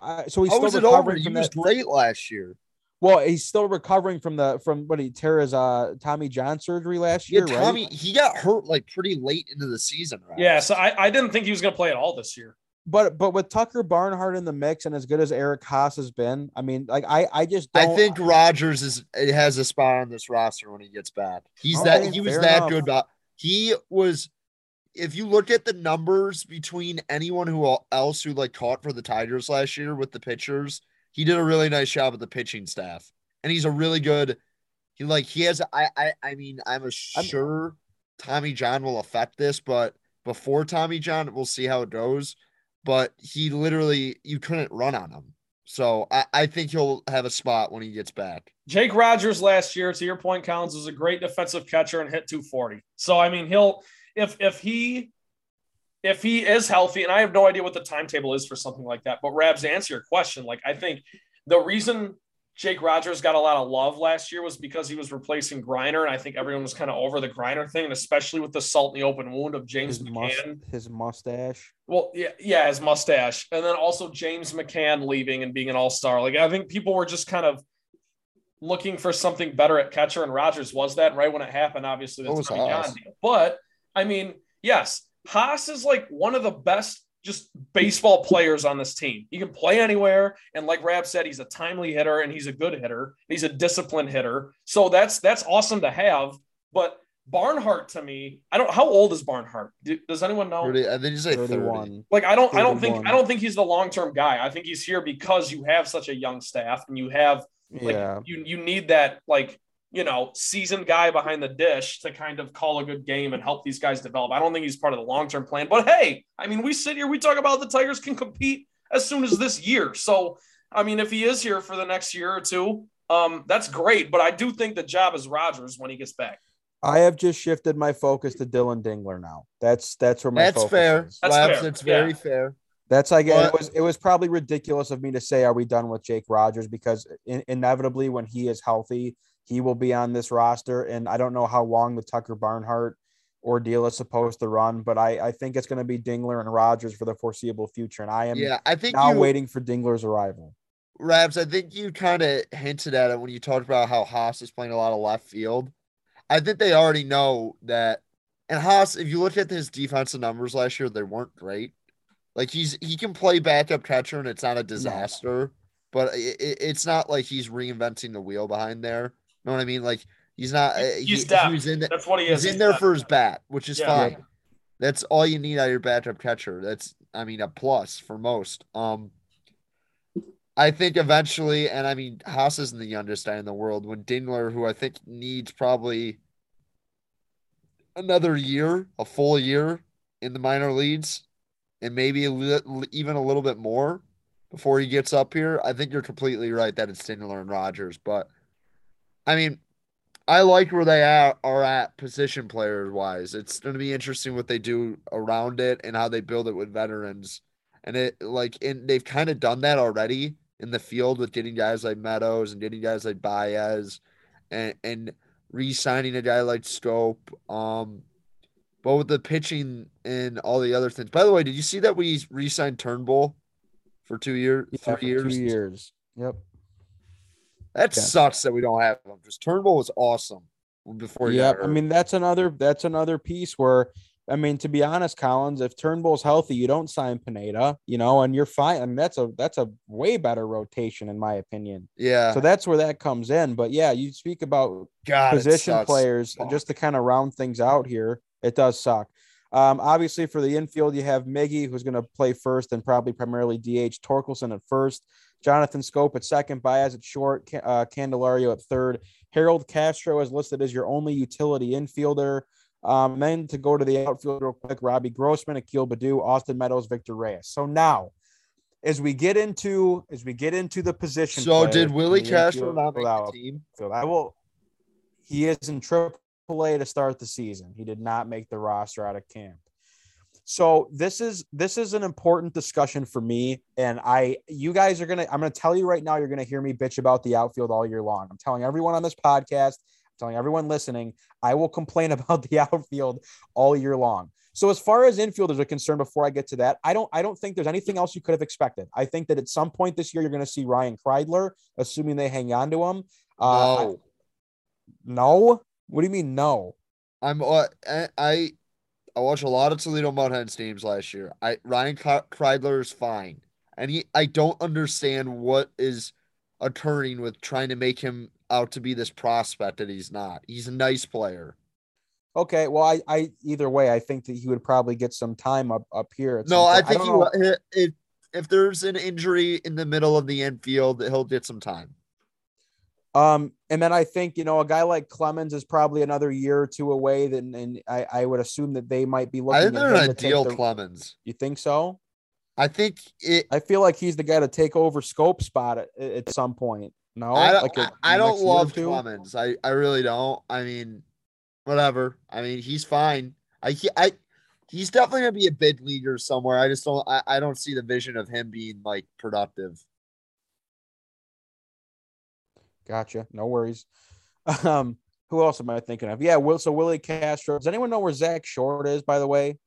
uh, so he's How still was it over? recovering He from was that. great last year. Well, he's still recovering from the from what he tear his uh Tommy John surgery last Yeah, year, right? Tommy, he got hurt like pretty late into the season, right? Yeah, so I, I didn't think he was going to play at all this year. But but with Tucker Barnhart in the mix and as good as Eric Haase has been, I mean, like I I just I think Rogers is it has a spot on this roster when he gets back. He's Okay, that oh, he was that enough. good. But he was. If you look at the numbers between anyone who else who like caught for the Tigers last year with the pitchers, he did a really nice job with the pitching staff, and he's a really good. He like he has. I I I mean I'm a sure Tommy John will affect this, but before Tommy John, we'll see how it goes. But he literally you couldn't run on him. So I, I think he'll have a spot when he gets back. Jake Rogers last year, to your point, Collins was a great defensive catcher and hit 240. So I mean, he'll if if he if he is healthy, and I have no idea what the timetable is for something like that. But Rabs, answer your question, like I think the reason Jake Rogers got a lot of love last year was because he was replacing Greiner, and I think everyone was kind of over the Greiner thing, and especially with the salt in the open wound of James his must, McCann. his mustache. Well, yeah, yeah, his mustache, and then also James McCann leaving and being an all star. Like I think people were just kind of looking for something better at catcher, and Rogers was that. Right when it happened, obviously that's was Tommy Haase? John deal. But I mean, yes, Haase is like one of the best just baseball players on this team. He can play anywhere, and like Rab said, he's a timely hitter and he's a good hitter. He's a disciplined hitter, so that's that's awesome to have. But Barnhart to me, I don't. How old is Barnhart? Do- Does anyone know? 30, I think you say 30. 31. Like I don't I don't think I don't think he's the long-term guy. I think he's here because you have such a young staff and you have like yeah. you you need that like you know seasoned guy behind the dish to kind of call a good game and help these guys develop. I don't think he's part of the long-term plan. But hey, I mean we sit here we talk about the Tigers can compete as soon as this year. So I mean if he is here for the next year or two, um that's great, but I do think the job is Rogers when he gets back. I have just shifted my focus to Dillon Dingler now. That's that's where my That's focus fair. is. That's Labs, fair. It's very Yeah. fair. That's like it was. It was probably ridiculous of me to say, "Are we done with Jake Rogers?" Because in, inevitably, when he is healthy, he will be on this roster. And I don't know how long the Tucker Barnhart ordeal is supposed to run, but I, I think it's going to be Dingler and Rogers for the foreseeable future. And I am Yeah, I think now you, waiting for Dingler's arrival. Rabs, I think you kind of hinted at it when you talked about how Haase is playing a lot of left field. I think they already know that. And Haase, if you look at his defensive numbers last year, they weren't great. Like he's he can play backup catcher and it's not a disaster, but it, it- it's not like he's reinventing the wheel behind there. Know what I mean? Like he's not. uh, He's he, he depth. in the, That's what he is. he's in there depth. for his bat, which is Yeah. fine. That's all you need out of your backup catcher. That's I mean a plus for most. Um I think eventually, and I mean Haase isn't the youngest guy in the world. When Dingler, who I think needs probably another year, a full year in the minor leagues, and maybe a li- even a little bit more before he gets up here, I think you're completely right that it's Dingler and Rogers. But I mean, I like where they are, are at position players wise. It's going to be interesting what they do around it and how they build it with veterans. And it like and they've kind of done that already in the field with getting guys like Meadows and getting guys like Baez and and re-signing a guy like Schoop. Um but with the pitching and all the other things. By the way, did you see that we re-signed Turnbull for two years, Yeah, three years? Two years. Yep. That Yes. sucks that we don't have him Just Turnbull was awesome before. Yeah. I mean, that's another that's another piece where I mean, to be honest, Collins, if Turnbull's healthy, you don't sign Pineda, you know, and you're fine. I mean, that's a that's a way better rotation, in my opinion. yeah, So that's where that comes in. But yeah, you speak about God, position players Fuck. just to kind of round things out here. It does suck. Um, obviously, for the infield, you have Miggy, who's going to play first and probably primarily DH. Torkelson at first, Jonathan Schoop at second, Baez at short, uh, Candelario at third. Harold Castro is listed as your only utility infielder. Um, then to go to the outfield real quick, Robbie Grossman, Akil Baddoo, Austin Meadows, Victor Reyes. So now as we get into as we get into the position. So did Willie Castro not make the team? I will. He is in Triple A to start the season. He did not make the roster out of camp. So this is this is an important discussion for me, and I you guys are gonna I'm gonna tell you right now you're gonna hear me bitch about the outfield all year long. I'm telling everyone on this podcast, I'm telling everyone listening, I will complain about the outfield all year long. So as far as infielders are concerned, before I get to that, I don't I don't think there's anything else you could have expected. I think that at some point this year you're going to see Ryan Kreidler, assuming they hang on to him. Uh, no, no. What do you mean no? I'm uh, I I I watched a lot of Toledo Mudhens teams last year. I Ryan Kreidler is fine, and he I don't understand what is occurring with trying to make him out to be this prospect that he's not. He's a nice player. Okay, well, I, I either way, I think that he would probably get some time up up here. No, I think don't he, if if there's an injury in the middle of the infield, he'll get some time. Um, and then I think you know a guy like Clemens is probably another year or two away. Then, and I, I would assume that they might be looking. I think at they're him gonna to take deal the- Clemens. You think so? I think it. I feel like he's the guy to take over Schoop spot at, at some point. No, I don't. Like a- I, I don't love? Clemens. I I really don't. I mean, whatever. I mean, he's fine. I he- I he's definitely gonna be a bid leader somewhere. I just don't. I, I don't see the vision of him being like productive. Gotcha. No worries. Um, who else am I thinking of? Yeah, Will. So Willie Castro. Does anyone know where Zach Short is? By the way,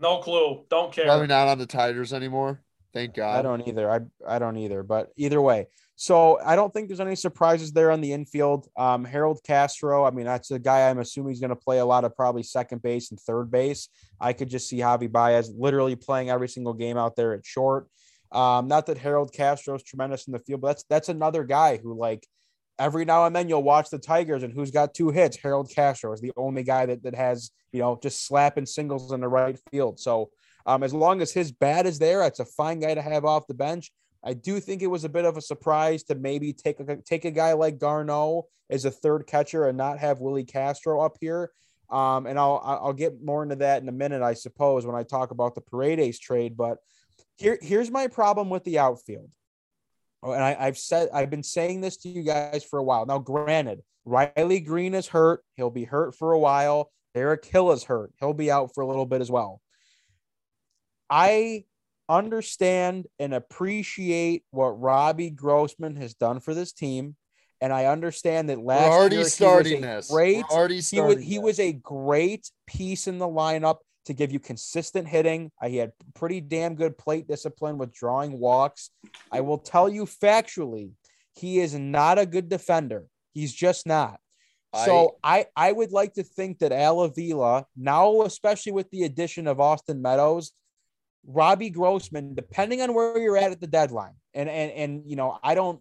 No clue. Don't care. Probably not on the Tigers anymore. Thank God. I don't either. I I don't either. But either way, so I don't think there's any surprises there on the infield. Um, Harold Castro. I mean, that's a guy I'm assuming he's going to play a lot of probably second base and third base. I could just see Javy Baez literally playing every single game out there at short. Um, not that Harold Castro is tremendous in the field, but that's that's another guy who like every now and then you'll watch the Tigers and who's got two hits. Harold Castro is the only guy that that has you know just slapping singles in the right field. So um, as long as his bat is there, it's a fine guy to have off the bench. I do think it was a bit of a surprise to maybe take a take a guy like Garneau as a third catcher and not have Willie Castro up here. Um, and I'll I'll get more into that in a minute, I suppose, when I talk about the Paredes trade. But here here's my problem with the outfield. Oh, and I, I've said I've been saying this to you guys for a while. Now, granted, Riley Greene is hurt. He'll be hurt for a while. Eric Hill is hurt. He'll be out for a little bit as well. I understand and appreciate what Robbie Grossman has done for this team. And I understand that We're last already year he starting was a this. great We're already he was starting. he was a great piece in the lineup to give you consistent hitting. He had pretty damn good plate discipline with drawing walks. I will tell you factually, he is not a good defender. He's just not. So I I would like to think that Al Avila now, especially with the addition of Austin Meadows, Robbie Grossman, depending on where you're at at the deadline, and and and you know I don't.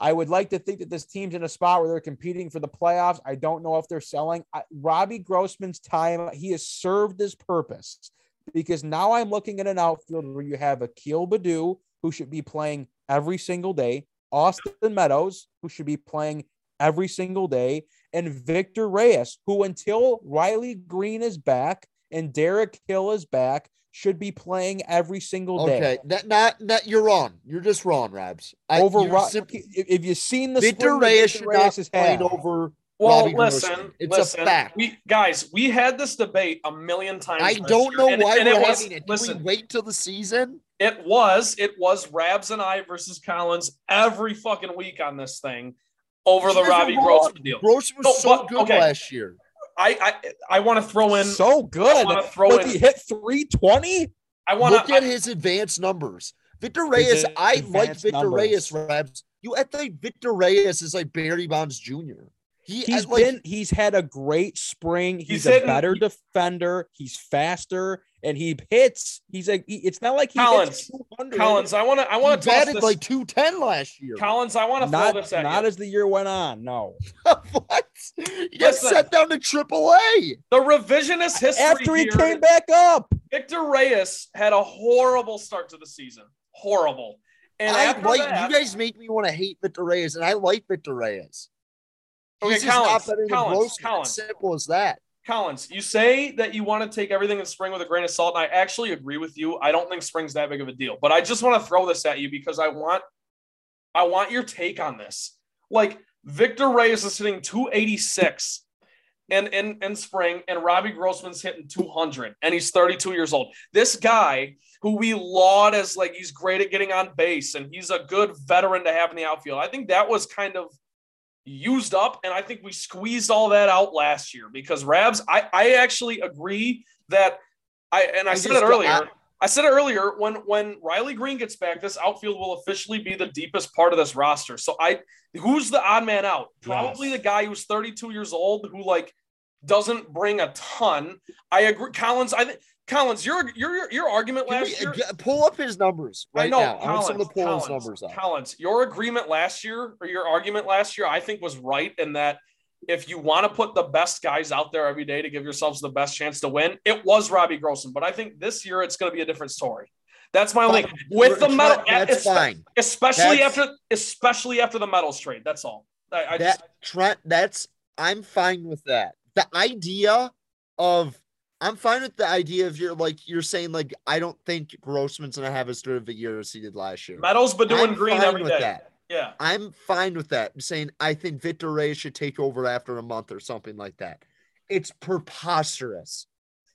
I would like to think that this team's in a spot where they're competing for the playoffs. I don't know if they're selling. I, Robbie Grossman's time, he has served his purpose because now I'm looking at an outfield where you have Akil Baddoo, who should be playing every single day, Austin Meadows, who should be playing every single day, and Victor Reyes, who until Riley Greene is back and Derek Hill is back, should be playing every single day. okay. That not that you're wrong. You're just wrong, Rabs. I, Over you're Ro- simp- if if you've seen the Victor spring that Reyes should Reyes not has played over. Well, Robbie listen, Grossman. It's listen. a fact. We guys, we had this debate a million times. I don't know and- why and we're it was, having it. Did Listen, we wait till the season? it was it was Rabs and I versus Collins every fucking week on this thing over You the guys are Robbie. Grossman deal. Grossman was No, so but- good okay. last year. I I, I want to throw in. so good. wanna throw Like, in- he hit 320. I want to Look to. at his advanced numbers. Victor Reyes, I like Victor numbers. Reyes, Rabs. You I think Victor Reyes is like Barry Bonds Jr. He He's I like, been he's had a great spring. He's, He's a hitting- better defender. He's faster and he hits. He's like, He, it's not like he Collins, hits 200. Collins, I want to. I want to toss batted this. like 210 last year. Collins, I want to throw Not this at not you. as the year went on. No. what? He got Listen. sent down to AAA. the revisionist history After he here, came back up. Victor Reyes had a horrible start to the season. Horrible. And I like that, you guys make me want to hate Victor Reyes, and I like Victor Reyes. Okay, He's just Collins, not better than Collins, Grossman. Collins. Simple as that. Collins, you say that you want to take everything in spring with a grain of salt, and I actually agree with you. I don't think spring's that big of a deal, but I just want to throw this at you because I want, I want your take on this. Like Victor Reyes is hitting 286 in, in, in spring, and Robbie Grossman's hitting 200, and he's 32 years old. This guy who we laud as like he's great at getting on base and he's a good veteran to have in the outfield. I think that was kind of used up, and I think we squeezed all that out last year because Rabs, I, I actually agree that I and I, I said it earlier. I, I said it earlier when when Riley Greene gets back, this outfield will officially be the deepest part of this roster. So I who's the odd man out? Probably yes. the guy who's 32 years old who like doesn't bring a ton. I agree. Collins, I think Collins, your your your argument Can last we, year. Pull up his numbers right I know, now. Collins, I want to pull Collins, his numbers up. Collins, your agreement last year or your argument last year, I think was right in that if you want to put the best guys out there every day to give yourselves the best chance to win, it was Robbie Grossman. But I think this year it's going to be a different story. That's my only with the metal. That's fine, especially that's, after especially after the Meadows trade. That's all. I, I that just, Trent. That's I'm fine with that. The idea of I'm fine with the idea of you're like you're saying like I don't think Grossman's gonna have as good of a year as he did last year. Meadows, but doing I'm green every day. That. Yeah, I'm fine with that. I'm saying I think Victor Reyes should take over after a month or something like that. It's preposterous.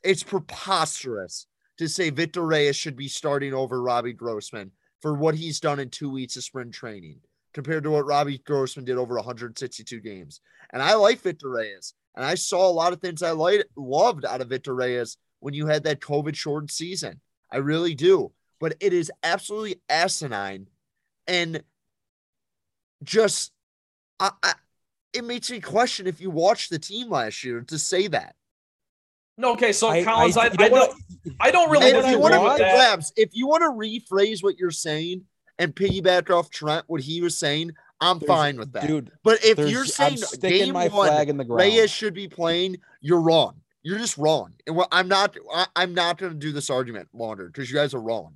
It's preposterous to say Victor Reyes should be starting over Robbie Grossman for what he's done in two weeks of spring training compared to what Robbie Grossman did over 162 games. And I like Victor Reyes. And I saw a lot of things I liked, loved out of Victor Reyes when you had that COVID short season. I really do. But it is absolutely asinine. And just, I, I, it makes me question if you watched the team last year to say that. No, okay, so I, Collins, I, I, I don't, I don't really. If you want to, Labs, if you want to rephrase what you're saying and piggyback off Trent, what he was saying, I'm there's, fine with that, dude. But if you're saying game my one, flag in the ground. Reyes should be playing, you're wrong. You're just wrong. And I'm not. I'm not going to do this argument longer because you guys are wrong.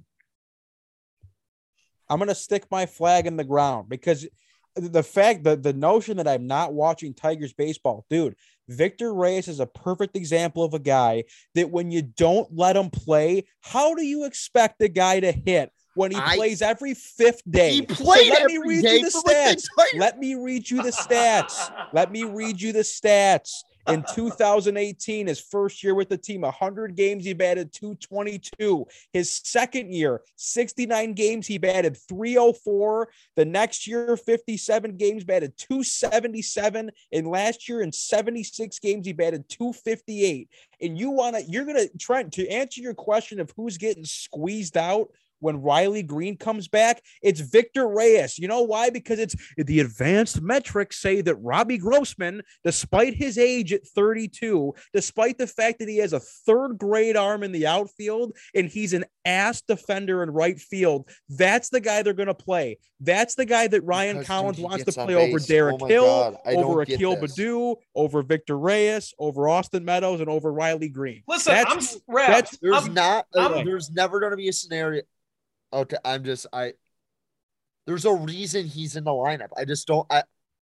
I'm going to stick my flag in the ground because the fact that the notion that I'm not watching Tigers baseball, dude, Victor Reyes is a perfect example of a guy that when you don't let him play, how do you expect the guy to hit when he I, plays every fifth day. He played so let me read you the stats. Let me read you the stats. let me read you the stats. In 2018, his first year with the team, 100 games, he batted 222. His second year, 69 games, he batted 304. The next year, 57 games, batted 277. And last year, in 76 games, he batted 258. And you want to, you're going to, try to answer your question of who's getting squeezed out when Riley Greene comes back, it's Victor Reyes. You know why? Because it's the advanced metrics say that Robbie Grossman, despite his age at 32, despite the fact that he has a third grade arm in the outfield and he's an ass defender in right field, that's the guy they're going to play. That's the guy that Ryan because Collins wants to play over Derek oh Hill, over Akil Baddoo, over Victor Reyes, over Austin Meadows, and over Riley Greene. Listen, that's, I'm that's, there's I'm, not, I'm, there's never going to be a scenario. Okay, I'm just I. There's a reason he's in the lineup. I just don't. I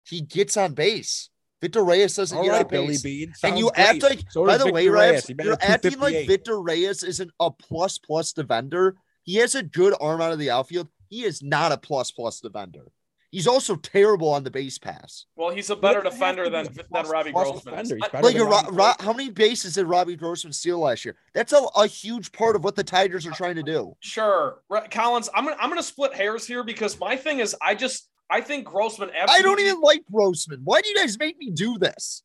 he gets on base. Victor Reyes doesn't All get right, on base. Bean. and you great. act like, so by the Victor way, Reyes, you're acting like Victor Reyes isn't a plus plus defender. He has a good arm out of the outfield. He is not a plus plus defender. He's also terrible on the base pass. Well, he's a better defender than, than Robbie Grossman. Like, Ro- Ro- how many bases did Robbie Grossman steal last year? That's a, a huge part of what the Tigers are trying to do. Sure, Collins. I'm gonna I'm gonna split hairs here because my thing is I just I think Grossman. I don't even like Grossman. Why do you guys make me do this?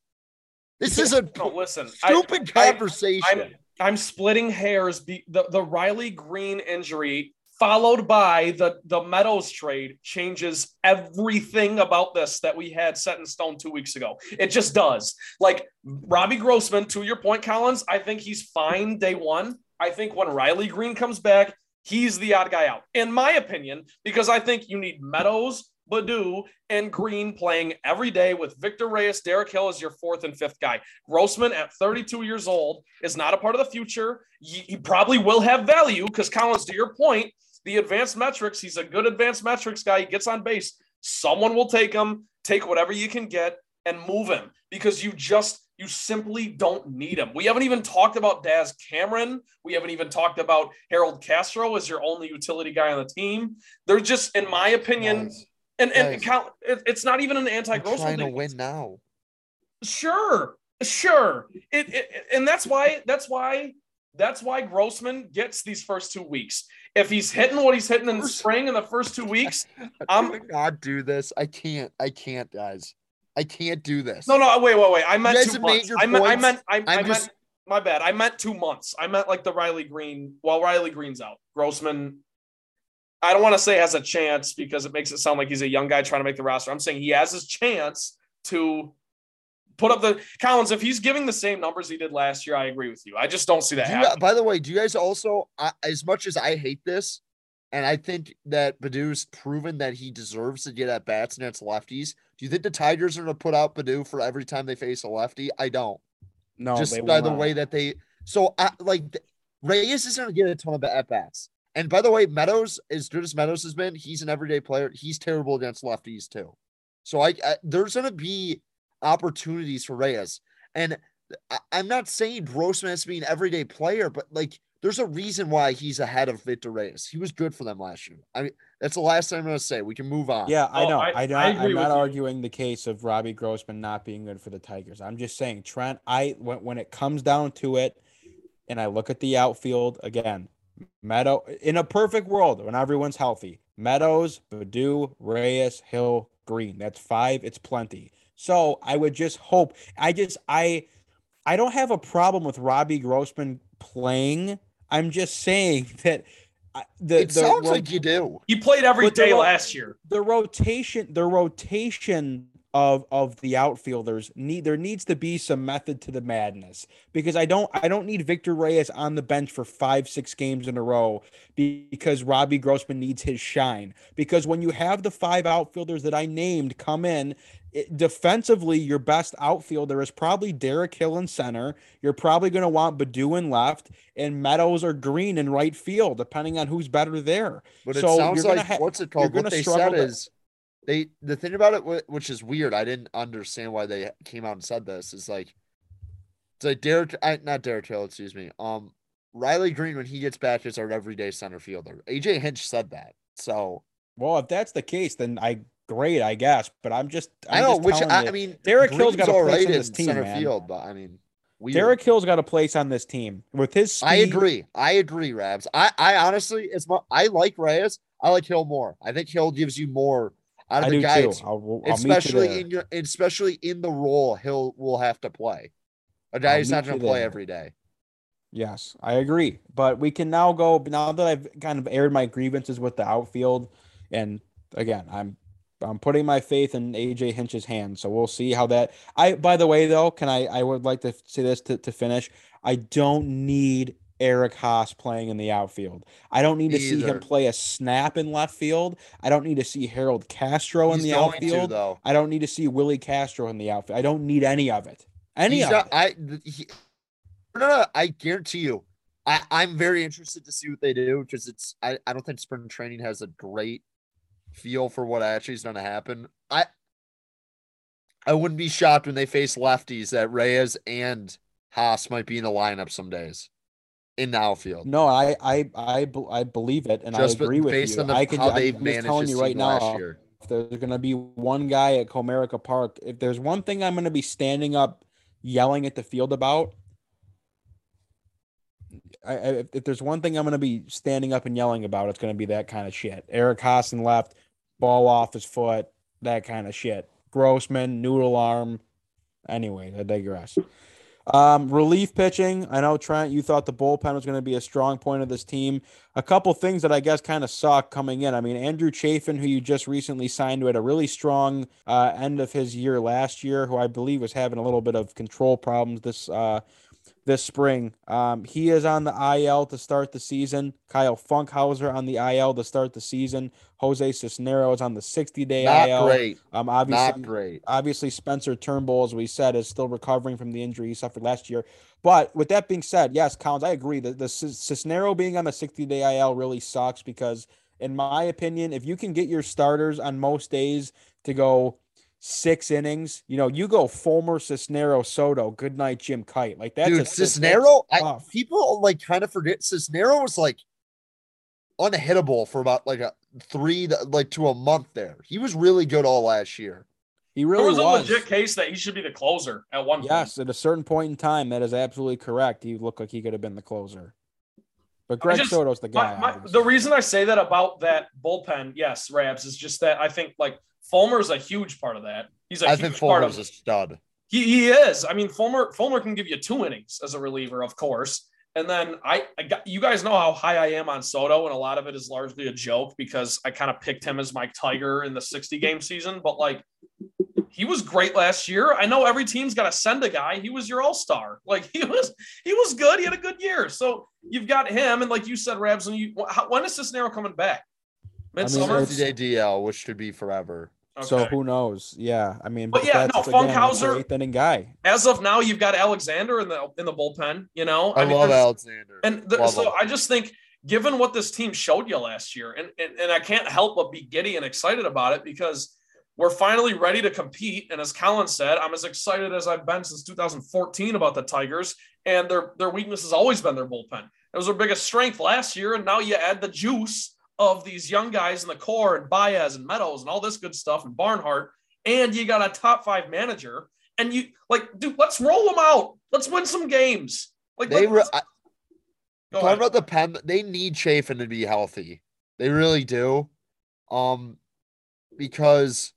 This is a no, listen stupid I, conversation. I, I'm, I'm splitting hairs. Be, the the Riley Greene injury followed by the the Meadows trade changes everything about this that we had set in stone two weeks ago. It just does. Like Robbie Grossman, to your point, Collins, I think he's fine day one. I think when Riley Greene comes back, he's the odd guy out, in my opinion, because I think you need Meadows, Baddoo, and Greene playing every day with Victor Reyes, Derek Hill as your fourth and fifth guy. Grossman at 32 years old is not a part of the future. He probably will have value because Collins, to your point, the advanced metrics. He's a good advanced metrics guy. He gets on base. Someone will take him, take whatever you can get, and move him because you just You simply don't need him. We haven't even talked about Daz Cameron. We haven't even talked about Harold Castro as your only utility guy on the team. They're just, in my opinion, Guys, and and count, it, it's not even an anti-Grossman trying to win now. Sure, sure. It, it and that's why that's why that's why Grossman gets these first two weeks. If he's hitting what he's hitting in the spring in the first two weeks, I'm not do this. I can't. I can't, guys. I can't do this. no, no, uh, wait, wait, wait. I meant two months. I meant, I meant, I, I just- meant. My bad. I meant two months. I meant like the Riley Greene. While Riley Greene's out, Grossman. I don't want to say has a chance because it makes it sound like he's a young guy trying to make the roster. I'm saying he has his chance to put up the Collins. If he's giving the same numbers he did last year, I agree with you. I just don't see that Do you, happening. by the way, do you guys also, I as much as I hate this, and I think that Baddoo's proven that he deserves to get at bats against lefties. Do you think the Tigers are going to put out Baddoo for every time they face a lefty? I don't. No, just they by will the not. way that they. So, I, like, th- Reyes is going to get a ton of at bats. And by the way, Meadows, as good as Meadows has been, he's an everyday player. He's terrible against lefties too. So, I, I there's going to be opportunities for Reyes. And I, I'm not saying Grossman has to be an everyday player, but like, there's a reason why he's ahead of Victor Reyes. He was good for them last year. I mean, that's the last thing I'm going to say. We can move on. Yeah, I Oh, know. I- I, I not, agree I'm not with you. arguing the case of Robbie Grossman not being good for the Tigers. I'm just saying, Trent. I when when it comes down to it, and I look at the outfield again, Meadow in a perfect world when everyone's healthy, Meadows, Baddoo, Reyes, Hill, Greene. That's five. It's plenty. So I would just hope. I just I I don't have a problem with Robbie Grossman playing. I'm just saying that. Uh, the, it the sounds ro- like you do. He played every But day ro- last year. the rotation the rotation of of the outfielders need there needs to be some method to the madness because I don't I don't need Victor Reyes on the bench for 5 6 games in a row because Robbie Grossman needs his shine because when you have the five outfielders that I named come in it, defensively your best outfielder is probably Derek Hill in center you're probably going to want Baddoo in left and Meadows or Greene in right field depending on who's better there But it So sounds like ha- what's it called? What they said to- is they the thing about it, which is weird. I didn't understand why they came out and said this. Is like it's like Derek, I, not Derek Hill, excuse me. Um, Riley Greene when he gets back is our everyday center fielder. AJ Hinch said that. So Well, if that's the case, then I great, I guess. But I'm just i I'm know just which I, I mean. Derek Hill's got a place right in this team, center man. field, but I mean, weird. Derek Hill's got a place on this team with his speed. I agree. I agree, Rabs. I, I honestly, it's my, I like Reyes. I like Hill more. I think Hill gives you more out of I the guys. I'll, I'll especially you in your especially in the role Hill will have to play. A guy who's not going to play there. every day. Yes, I agree. But we can now go now that I've kind of aired my grievances with the outfield, and again, I'm I'm putting my faith in AJ Hinch's hands. So we'll see how that. I by the way though, can I I would like to say this to, to finish. I don't need Eric Haase playing in the outfield. I don't need to Me see him play a snap in left field. I don't need to see Harold Castro in He's the to outfield. though. I don't need to see Willie Castro in the outfield. I don't need any of it. Any He's of not, it. I he, no, no, I guarantee you. I, I'm very interested to see what they do because it's I, I don't think spring training has a great feel for what actually is going to happen. I I wouldn't be shocked when they face lefties that Reyes and Haase might be in the lineup some days in the outfield. No, I I I, I believe it, and just I agree with based you. on the, I can, how I'm they've just managed telling you right now. last year. If there's going to be one guy at Comerica Park, if there's one thing I'm going to be standing up, yelling at the field about, I, if there's one thing I'm going to be standing up and yelling about, it's going to be that kind of shit. Eric Hassan left, ball off his foot, that kind of shit. Grossman, noodle arm. Anyway, I digress. Um, relief pitching. I know Trent, you thought the bullpen was going to be a strong point of this team. A couple things that I guess kind of suck coming in. I mean, Andrew Chafin, who you just recently signed, who had a really strong uh, end of his year last year, who I believe was having a little bit of control problems this uh, this spring. Um, he is on the IL to start the season. Kyle Funkhouser on the IL to start the season. Jose Cisneros on the 60 day Not IL. great. Um, obviously, Not great. obviously Spencer Turnbull, as we said, is still recovering from the injury he suffered last year. But with that being said, yes, Collins, I agree that the Cisnero being on the 60 day IL really sucks because, in my opinion, if you can get your starters on most days to go six innings. You know, you go Fulmer, Cisnero, Soto, good night, Jim Kite. Like that's Dude, a- Cisnero, I, people like kind of forget Cisnero was like unhittable for about like a three to, like to a month there. He was really good all last year. He There really was a legit case that he should be the closer at one point. Yes, at a certain point in time, that is absolutely correct. He looked like he could have been the closer. But Greg just- Soto's the guy. My, my, the reason I say that about that bullpen, yes, Rabs, is just that I think like Fulmer's a huge part of that. He's a I huge think part of a stud. He, he is. I mean, Fulmer Fulmer can give you two innings as a reliever, of course. And then I, I got you guys know how high I am on Soto, and a lot of it is largely a joke because I kind of picked him as my Tiger in the 60 game season. But like, he was great last year. I know every team's got to send a guy. He was your all star. Like he was, he was good. He had a good year. So you've got him, and like you said, Rabs, and you. how- When is Cisnero coming back? Midsummer. it's- 50 day DL, which should be forever. So who knows? Yeah, I mean, But yeah, that's, no, again, Funkhouser- an eighth inning guy. as of now, you've got Alexander in the in the bullpen. You know, I, mean, love Alexander. And the, Love so him. I just think, given what this team showed you last year, and, and and I can't help but be giddy and excited about it because we're finally ready to compete. And as Colin said, I'm as excited as I've been since 2014 about the Tigers. And their their weakness has always been their bullpen. It was their biggest strength last year, and now you add the juice of these young guys in the core and Baez and Meadows and all this good stuff and Barnhart, and you got a top five manager. And you like, dude, let's roll them out. Let's win some games. Like they re- I, talking ahead. about the pen, they need Chafin to be healthy. They really do. Um, because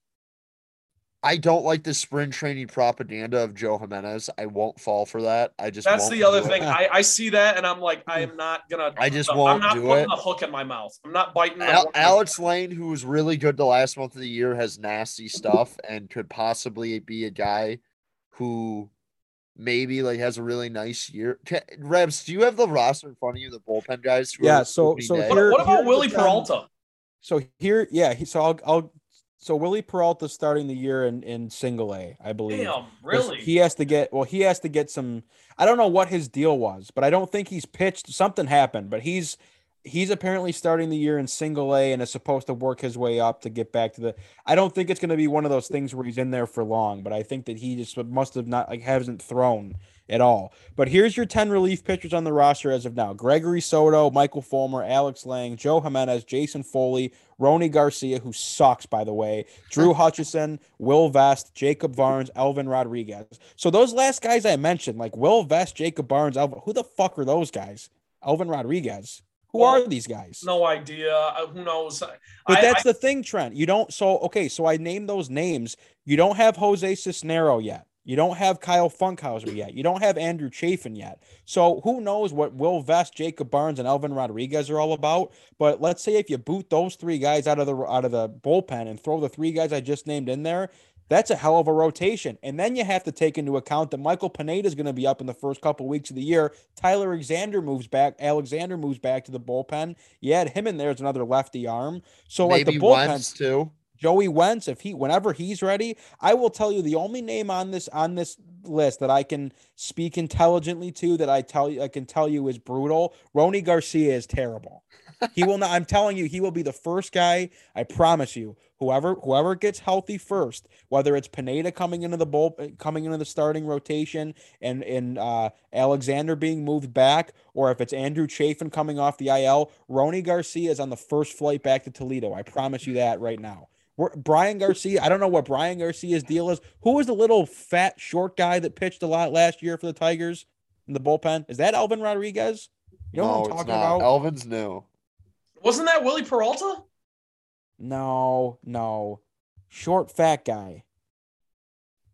I don't like the spring training propaganda of Joe Jimenez. I won't fall for that. I just That's won't the other thing. I, I see that and I'm like, I am not gonna. I just I'm won't not do putting it. a hook in my mouth. I'm not biting. Al- hook. Alex Lange, who was really good the last month of the year, has nasty stuff and could possibly be a guy who maybe like has a really nice year. Ca- Rebs, do you have the roster in front of you, the bullpen guys? who Yeah, are so- so day? What, here- what about here's Wily the thing. Peralta? So here, yeah. He, so I'll, I'll. So Wily Peralta starting the year in in single A, I believe. Damn, really? He has to get well. He has to get some. I don't know what his deal was, but I don't think he's pitched. Something happened, but he's he's apparently starting the year in single A and is supposed to work his way up to get back to the. I don't think it's going to be one of those things where he's in there for long, but I think that he just must have not like hasn't thrown at all. But here's your 10 relief pitchers on the roster as of now Gregory Soto, Michael Fulmer, Alex Lange, Joe Jimenez, Jason Foley, Rony Garcia, who sucks, by the way, Drew Hutchison, Will Vest, Jacob Barnes, Elvin Rodriguez. So those last guys I mentioned, like Will Vest, Jacob Barnes, Elvin, who the fuck are those guys? Elvin Rodriguez. Who Well, are these guys? No idea. Uh, Who knows? But I- that's I- the thing, Trent. You don't. So okay. So I named those names. You don't have Jose Cisnero yet. You don't have Kyle Funkhouser yet. You don't have Andrew Chafin yet. So who knows what Will Vest, Jacob Barnes, and Elvin Rodriguez are all about? But let's say if you boot those three guys out of the out of the bullpen and throw the three guys I just named in there, that's a hell of a rotation. And then you have to take into account that Michael Pineda is going to be up in the first couple weeks of the year. Tyler Alexander moves back. Alexander moves back to the bullpen. You add him in there as another lefty arm. So like maybe the bullpen, too. Joey Wentz, if he whenever he's ready, I will tell you the only name on this on this list that I can speak intelligently to that I tell you I can tell you is brutal. Rony Garcia is terrible. He will not. I'm telling you, he will be the first guy. I promise you. Whoever whoever gets healthy first, whether it's Pineda coming into the bull coming into the starting rotation and and uh, Alexander being moved back, or if it's Andrew Chafin coming off the IL, Rony Garcia is on the first flight back to Toledo. I promise you that right now. We're, Brian Garcia, I don't know what Brian Garcia's deal is. Who was the little fat short guy that pitched a lot last year for the Tigers in the bullpen? Is that Elvin Rodriguez? You know no, what I'm it's talking not. about? Elvin's new. wasn't that Wily Peralta? no, no. Short fat guy.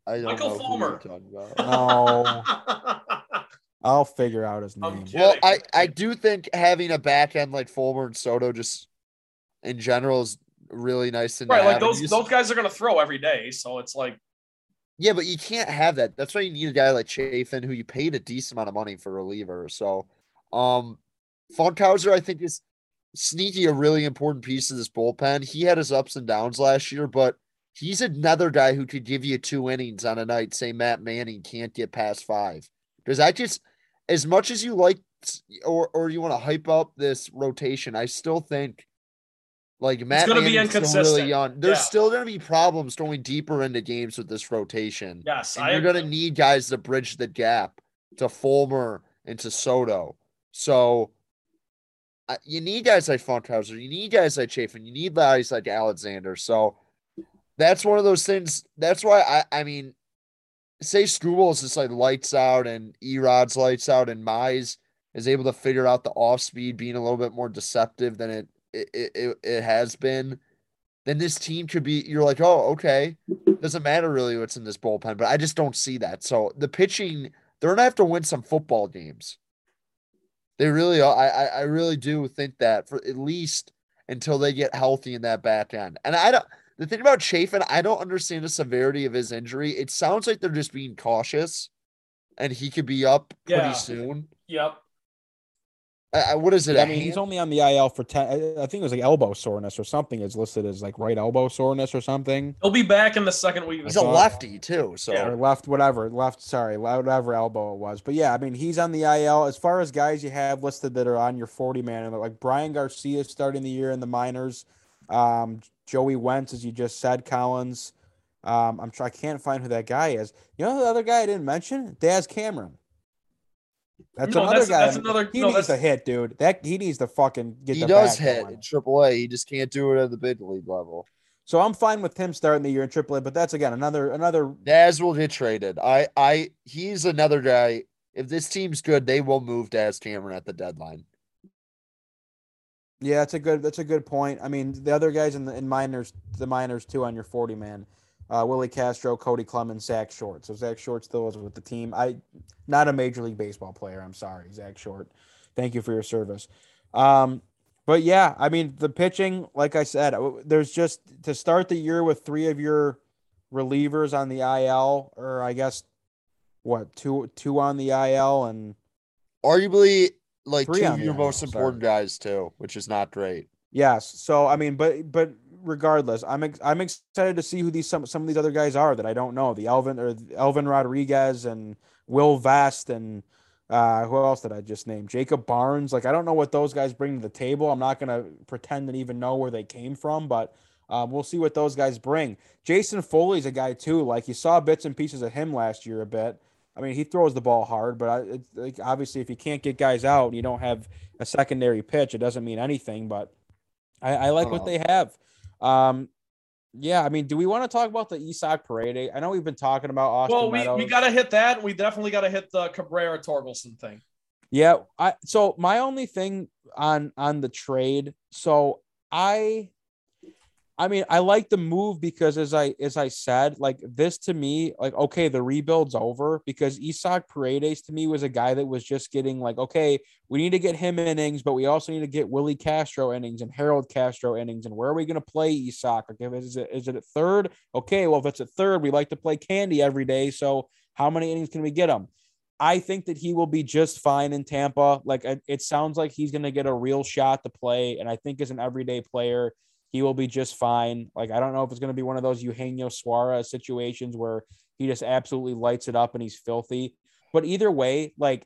I don't Michael know who Fulmer. you're talking about. No. I'll figure out his name. Well, I, I do think having a back end like Fulmer and Soto just in general is really nice to right, like those just- those guys are gonna throw every day, so it's like Yeah, but you can't have that. That's why you need a guy like Chafin who you paid a decent amount of money for reliever. So, um, Funkhouser, I think is sneaky a really important piece of this bullpen. He had his ups and downs last year, but he's another guy who could give you two innings on a night. Say Matt Manning can't get past five because I just, as much as you like or or you want to hype up this rotation, I still think Like Matt gonna be inconsistent. really young. There's Yeah. still going to be problems going deeper into games with this rotation. Yes, And I you're going to need guys to bridge the gap to Fulmer and to Soto. So uh, you need guys like Funkhouser. You need guys like Chafin. You need guys like Alexander. So that's one of those things. That's why I, I mean, say Struble is just like lights out and Erod's lights out and Mize is able to figure out the off speed being a little bit more deceptive than it it, it, it- has been. Then this team could be. You're like, oh, okay. Doesn't matter really what's in this bullpen, but I just don't see that. So the pitching, they're gonna have to win some football games. They really are. I, I I really do think that for at least until they get healthy in that back end. And I don't. The thing about Chafin, I don't understand the severity of his injury. It sounds like they're just being cautious, and he could be up pretty Yeah. soon. yep. I, I- what is it? I mean, he's only on the IL for ten. I I think it was like elbow soreness or something. Is listed as like right elbow soreness or something, He'll be back in the second week. he's a lefty too. So Yeah. or left, whatever, left. Sorry, whatever elbow it was. But yeah, I mean, he's on the IL. As far as guys you have listed that are on your forty man, like Bryan Garcia starting the year in the minors, um, Joey Wentz, as you just said, Collins. Um, I'm try. I can't find who that guy is. You know the other guy I didn't mention, Daz Cameron. That's No, another that's- guy. that's another- He no, needs that's- to hit, dude. That he needs to fucking get. he the does bat hit going. in AAA. He just can't do it at the big league level. So I'm fine with him starting the year in AAA, but that's again another another. Daz will get traded. I, I, he's another guy. If this team's good, they will move Daz Cameron at the deadline. Yeah, that's a good that's a good point. I mean, the other guys in the in minors, the minors too on your 40 man, uh, Willi Castro, Cody Clemens, Zack Short. So Zack Short still is with the team. I not a major league baseball player. I'm sorry, Zack Short. Thank you for your service. Um, but yeah, I mean the pitching, like I said, there's just to start the year with three of your relievers on the IL, or I guess what two two on the IL and Arguably, like two of your IL, most sorry. important guys too, which is not great. Yes. So I mean, but but regardless, I'm ex- I'm excited to see who these some some of these other guys are that I don't know. The Elvin or Elvin Rodriguez and Will Vest and uh, who else did I just name? Jacob Barnes. Like I don't know what those guys bring to the table. I'm not gonna pretend to even know where they came from, but um, we'll see what those guys bring. Jason Foley's a guy too. Like you saw bits and pieces of him last year a bit. I mean, he throws the ball hard, but I, it's like obviously if you can't get guys out, and you don't have a secondary pitch. It doesn't mean anything, but I, I like what Uh-huh. they have. Um, yeah, I mean, do we want to talk about the Isaac Paredes? I know we've been talking about Austin Well, we, we got to hit that. We definitely got to hit the Cabrera Torkelson thing. Yeah, I so my only thing on on the trade, so I I mean, I like the move because as I as I said, like this to me, like okay, the rebuild's over because Isaac Paredes to me was a guy that was just getting like, okay, we need to get him innings, but we also need to get Willi Castro innings and Harold Castro innings. And where are we going to play Isaac? Like, is it is it at third? Okay, well if it's at third, we like to play Candy every day. So how many innings can we get him? I think that he will be just fine in Tampa. Like it sounds like he's going to get a real shot to play, and I think as an everyday player, he will be just fine. Like I don't know if it's going to be one of those Eugenio Suarez situations where he just absolutely lights it up and he's filthy. But either way, like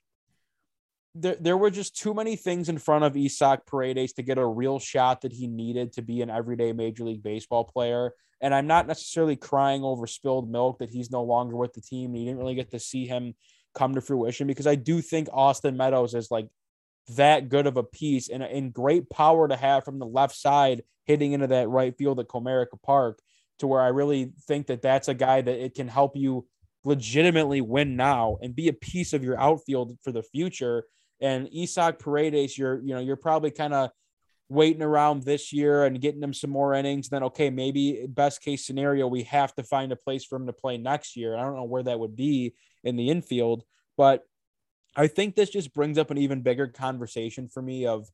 there, there were just too many things in front of Isaac Paredes to get a real shot that he needed to be an everyday Major League Baseball player. And I'm not necessarily crying over spilled milk that he's no longer with the team. And you didn't really get to see him come to fruition because I do think Austin Meadows is like that good of a piece and, and great power to have from the left side hitting into that right field at Comerica Park to where I really think that that's a guy that it can help you legitimately win now and be a piece of your outfield for the future. And Isaac Paredes, you're, you know, you're probably kind of waiting around this year and getting him some more innings. Then, okay, maybe best case scenario, we have to find a place for him to play next year. I don't know where that would be in the infield, but I think this just brings up an even bigger conversation for me of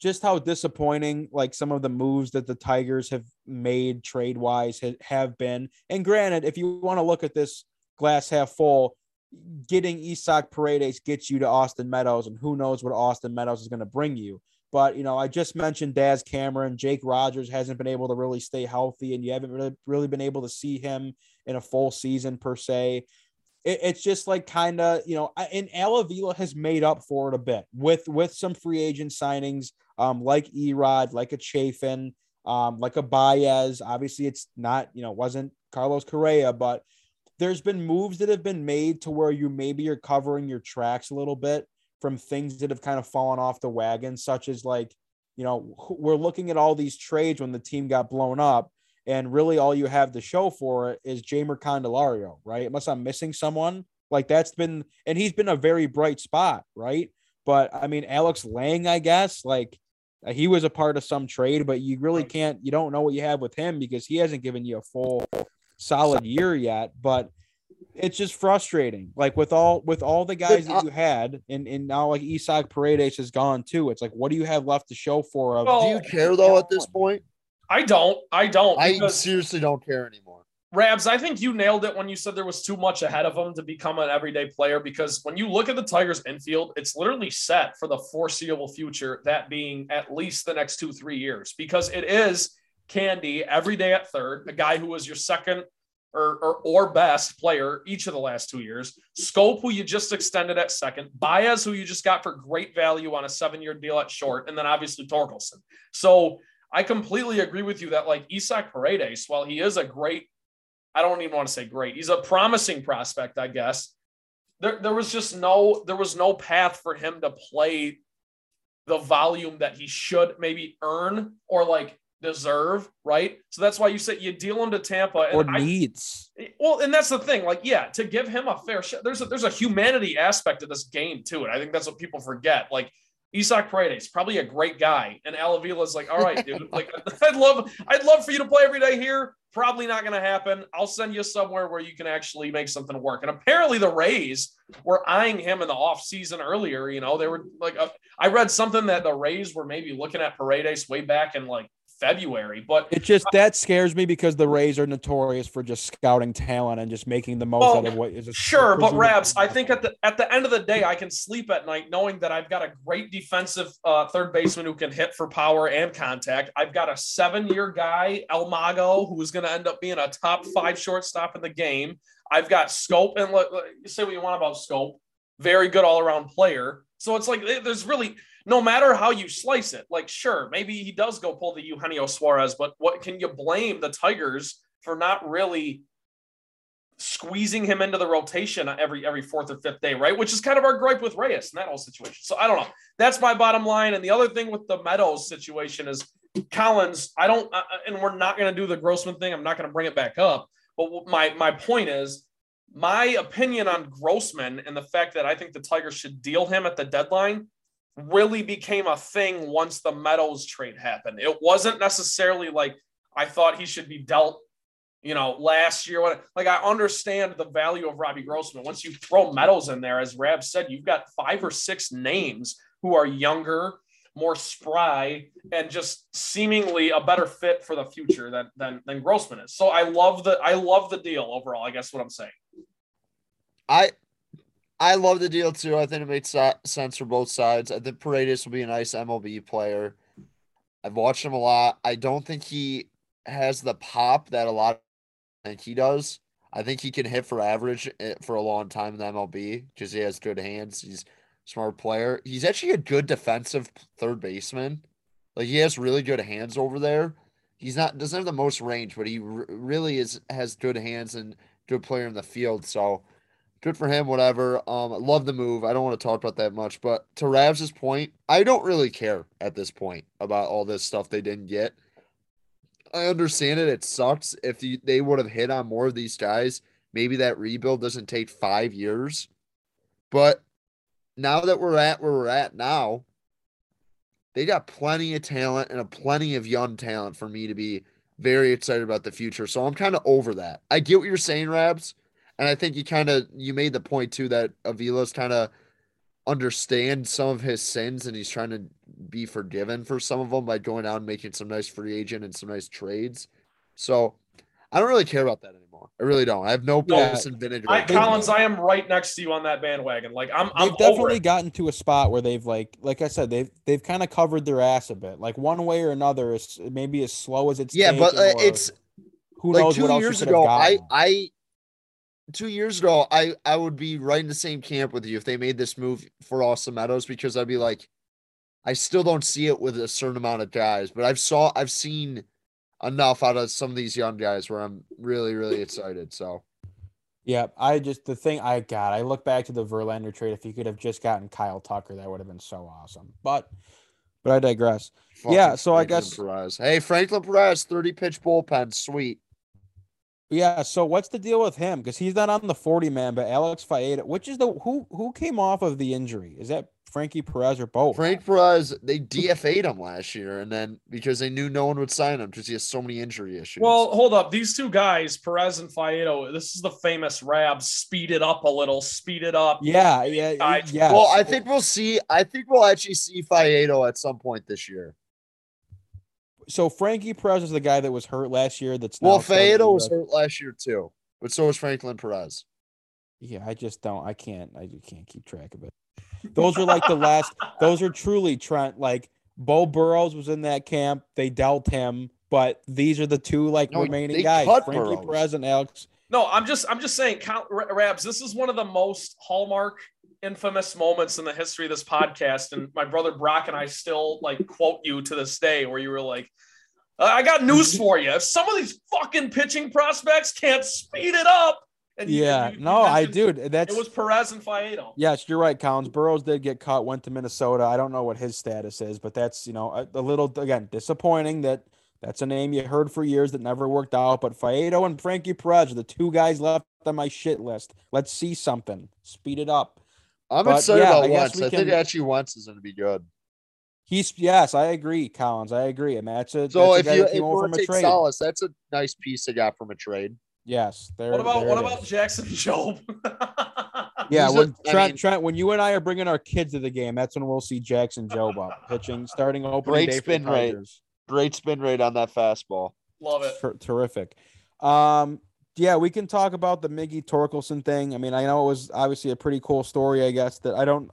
just how disappointing like some of the moves that the Tigers have made trade wise ha- have been. And granted, if you want to look at this glass half full, getting Isaac Paredes gets you to Austin Meadows, and who knows what Austin Meadows is going to bring you. But you know, I just mentioned Daz Cameron, Jake Rogers hasn't been able to really stay healthy, and you haven't really really been able to see him in a full season per se it, it's just like kind of you know and Al Avila has made up for it a bit with with some free agent signings um like Erod like a Chafin um, like a Baez. Obviously, it's not, you know, wasn't Carlos Correa, but there's been moves that have been made to where you maybe you're covering your tracks a little bit from things that have kind of fallen off the wagon, such as like, you know, we're looking at all these trades when the team got blown up, and really all you have to show for it is Jeimer Candelario, right? Unless I'm missing someone, like that's been, and he's been a very bright spot, right? But I mean, Alex Lange, I guess, like uh, he was a part of some trade, but you really can't, you don't know what you have with him because he hasn't given you a full solid year yet. But it's just frustrating. Like with all with all the guys that you had, and and now like Isaac Paredes is gone too. It's like, what do you have left to show for? Of, do you care though at this point? I don't. I don't. I seriously don't care anymore. Rabs, I think you nailed it when you said there was too much ahead of him to become an everyday player because when you look at the Tigers infield, it's literally set for the foreseeable future, that being at least the next two, three years, because it is Candy every day at third, a guy who was your second or, or, or best player each of the last two years. Schoop, who you just extended at second. Baez, who you just got for great value on a seven year deal at short. And then obviously Torkelson. So I completely agree with you that like Isaac Paredes, while he is a great, I don't even want to say great, he's a promising prospect, I guess. There, there was just no, there was no path for him to play the volume that he should maybe earn or like deserve, right? So that's why you said you deal him to Tampa or needs. I, well, and that's the thing. Like, yeah, to give him a fair shot. There's a there's a humanity aspect to this game too, and I think that's what people forget. Like Isaac Paredes, probably a great guy, and is like, all right, dude. like, I'd love I'd love for you to play every day here. Probably not going to happen. I'll send you somewhere where you can actually make something work. And apparently, the Rays were eyeing him in the off season earlier. You know, they were like, uh, I read something that the Rays were maybe looking at Paredes way back in like February. But it just that scares me because the Rays are notorious for just scouting talent and just making the most well, out of what is. A, Sure, but Rabs, I think at the at the end of the day, I can sleep at night knowing that I've got a great defensive uh, third baseman who can hit for power and contact. I've got a seven year guy, El Mago, who is going to end up being a top five shortstop in the game. I've got Schoop and let, let, say what you want about Schoop, Very good all around player. So it's like there's really no matter how you slice it, like sure, maybe he does go pull the Eugenio Suarez, but what can you blame the Tigers for not really squeezing him into the rotation every every fourth or fifth day, right? Which is kind of our gripe with Reyes in that whole situation. So I don't know. That's my bottom line. And the other thing with the Meadows situation is Collins. I don't, uh, uh and we're not going to do the Grossman thing. I'm not going to bring it back up. But my my point is, my opinion on Grossman and the fact that I think the Tigers should deal him at the deadline really became a thing once the Meadows trade happened. It wasn't necessarily like I thought he should be dealt, you know, last year. When like I understand the value of Robbie Grossman. Once you throw Meadows in there, as Rab said, you've got five or six names who are younger, more spry, and just seemingly a better fit for the future than than, than Grossman is. So I love the I love the deal overall. I guess what I'm saying. I I love the deal too. I think it makes sense for both sides. I think Paredes will be a nice MLB player. I've watched him a lot. I don't think he has the pop that a lot of think he does. I think he can hit for average eh, for a long time in the MLB because he has good hands. He's smart player. He's actually a good defensive third baseman. Like he has really good hands over there. He's not doesn't have the most range, but he r- really is has good hands and good player in the field. So good for him, whatever. Um, I love the move. I don't want to talk about that much, but to Rav's point, I don't really care at this point about all this stuff they didn't get. I understand it. It sucks if you, they would have hit on more of these guys. Maybe that rebuild doesn't take five years, but now that we're at where we're at now, they got plenty of talent and a plenty of young talent for me to be very excited about the future. So I'm kind of over that. I get what you're saying, Rabs and I think you kind of you made the point too that Avila's kind of understand some of his sins and he's trying to be forgiven for some of them by going out and making some nice free agent and some nice trades. So I don't really care about that anymore. I really don't. I have no purpose yeah. in vinegar. I, Collins, I am right next to you on that bandwagon. Like I'm, I'm they've definitely gotten to a spot where they've like, like I said, they've they've kind of covered their ass a bit. Like one way or another, is maybe as slow as it's. Yeah, but uh, it's who like knows two years ago. I I two years ago, I I would be right in the same camp with you if they made this move for Austin Meadows because I'd be like, I still don't see it with a certain amount of guys, but I've saw I've seen enough out of some of these young guys where I'm really, really excited. So Yeah, I just the thing I got. I look back to the Verlander trade. If you could have just gotten Kyle Tucker, that would have been so awesome. But, but I digress. Yeah, fucking so I guess- Perez. Hey, Franklin Perez, 30 pitch bullpen, sweet. Yeah. So what's the deal with him? Because he's not on the forty man, but Alex Faedo, which is the who who came off of the injury? Is that Frankie Perez or both? Frank Perez, they DFA'd him last year, and then because they knew no one would sign him because he has so many injury issues. Well, hold up. These two guys, Perez and Faedo, this is the famous Rab. Speed it up a little. Speed it up. Yeah. Yeah. I- Yeah. well, I think we'll see. I think we'll actually see Faedo at some point this year. So. Frankie Perez is the guy that was hurt last year. That's Well, now starting Faedo to- was hurt last year too, but so was Franklin Perez. Yeah, I just don't. I can't. I just can't keep track of it. Those are like the last. Those are truly Trent. Like Beau Burrows was in that camp. They dealt him, but these are the two like No, remaining guys: Frankie Burrows. Perez and Alex. No, I'm just I'm just saying, Count R- Rabs. This is one of the most hallmark, infamous moments in the history of this podcast. And my brother Brock and I still like quote you to this day, where you were like, "Uh, "I got news for you. If some of these fucking pitching prospects can't speed it up." And Yeah, you- you no, I do. That's It was Perez and Faedo. yes, you're right. Collins Burrows did get caught. Went to Minnesota. I don't know what his status is, but that's you know a, a little again disappointing that. That's a name you heard for years that never worked out. But Faedo and Frankie Perez are the two guys left on my shit list. Let's see something. Speed it up. I'm But, excited yeah, about guess Wentz. we I think actually Wentz is going to be good. He's yes, I agree, Collins. I agree. And that's a So that's a if guy you, if came over from a trade. Solace, that's a nice piece they got from a trade. Yes, there. What about there what about is. Jackson Job? Yeah, He's a- when I Trent, mean- Trent, when you and I are bringing our kids to the game, that's when we'll see Jackson Jobe up pitching, starting opening Great day spin for the rate. Great spin rate on that fastball. Love it. Ter- terrific. Um, yeah, we can talk about the Miggy Torkelson thing. I mean, I know it was obviously a pretty cool story. I guess that I don't,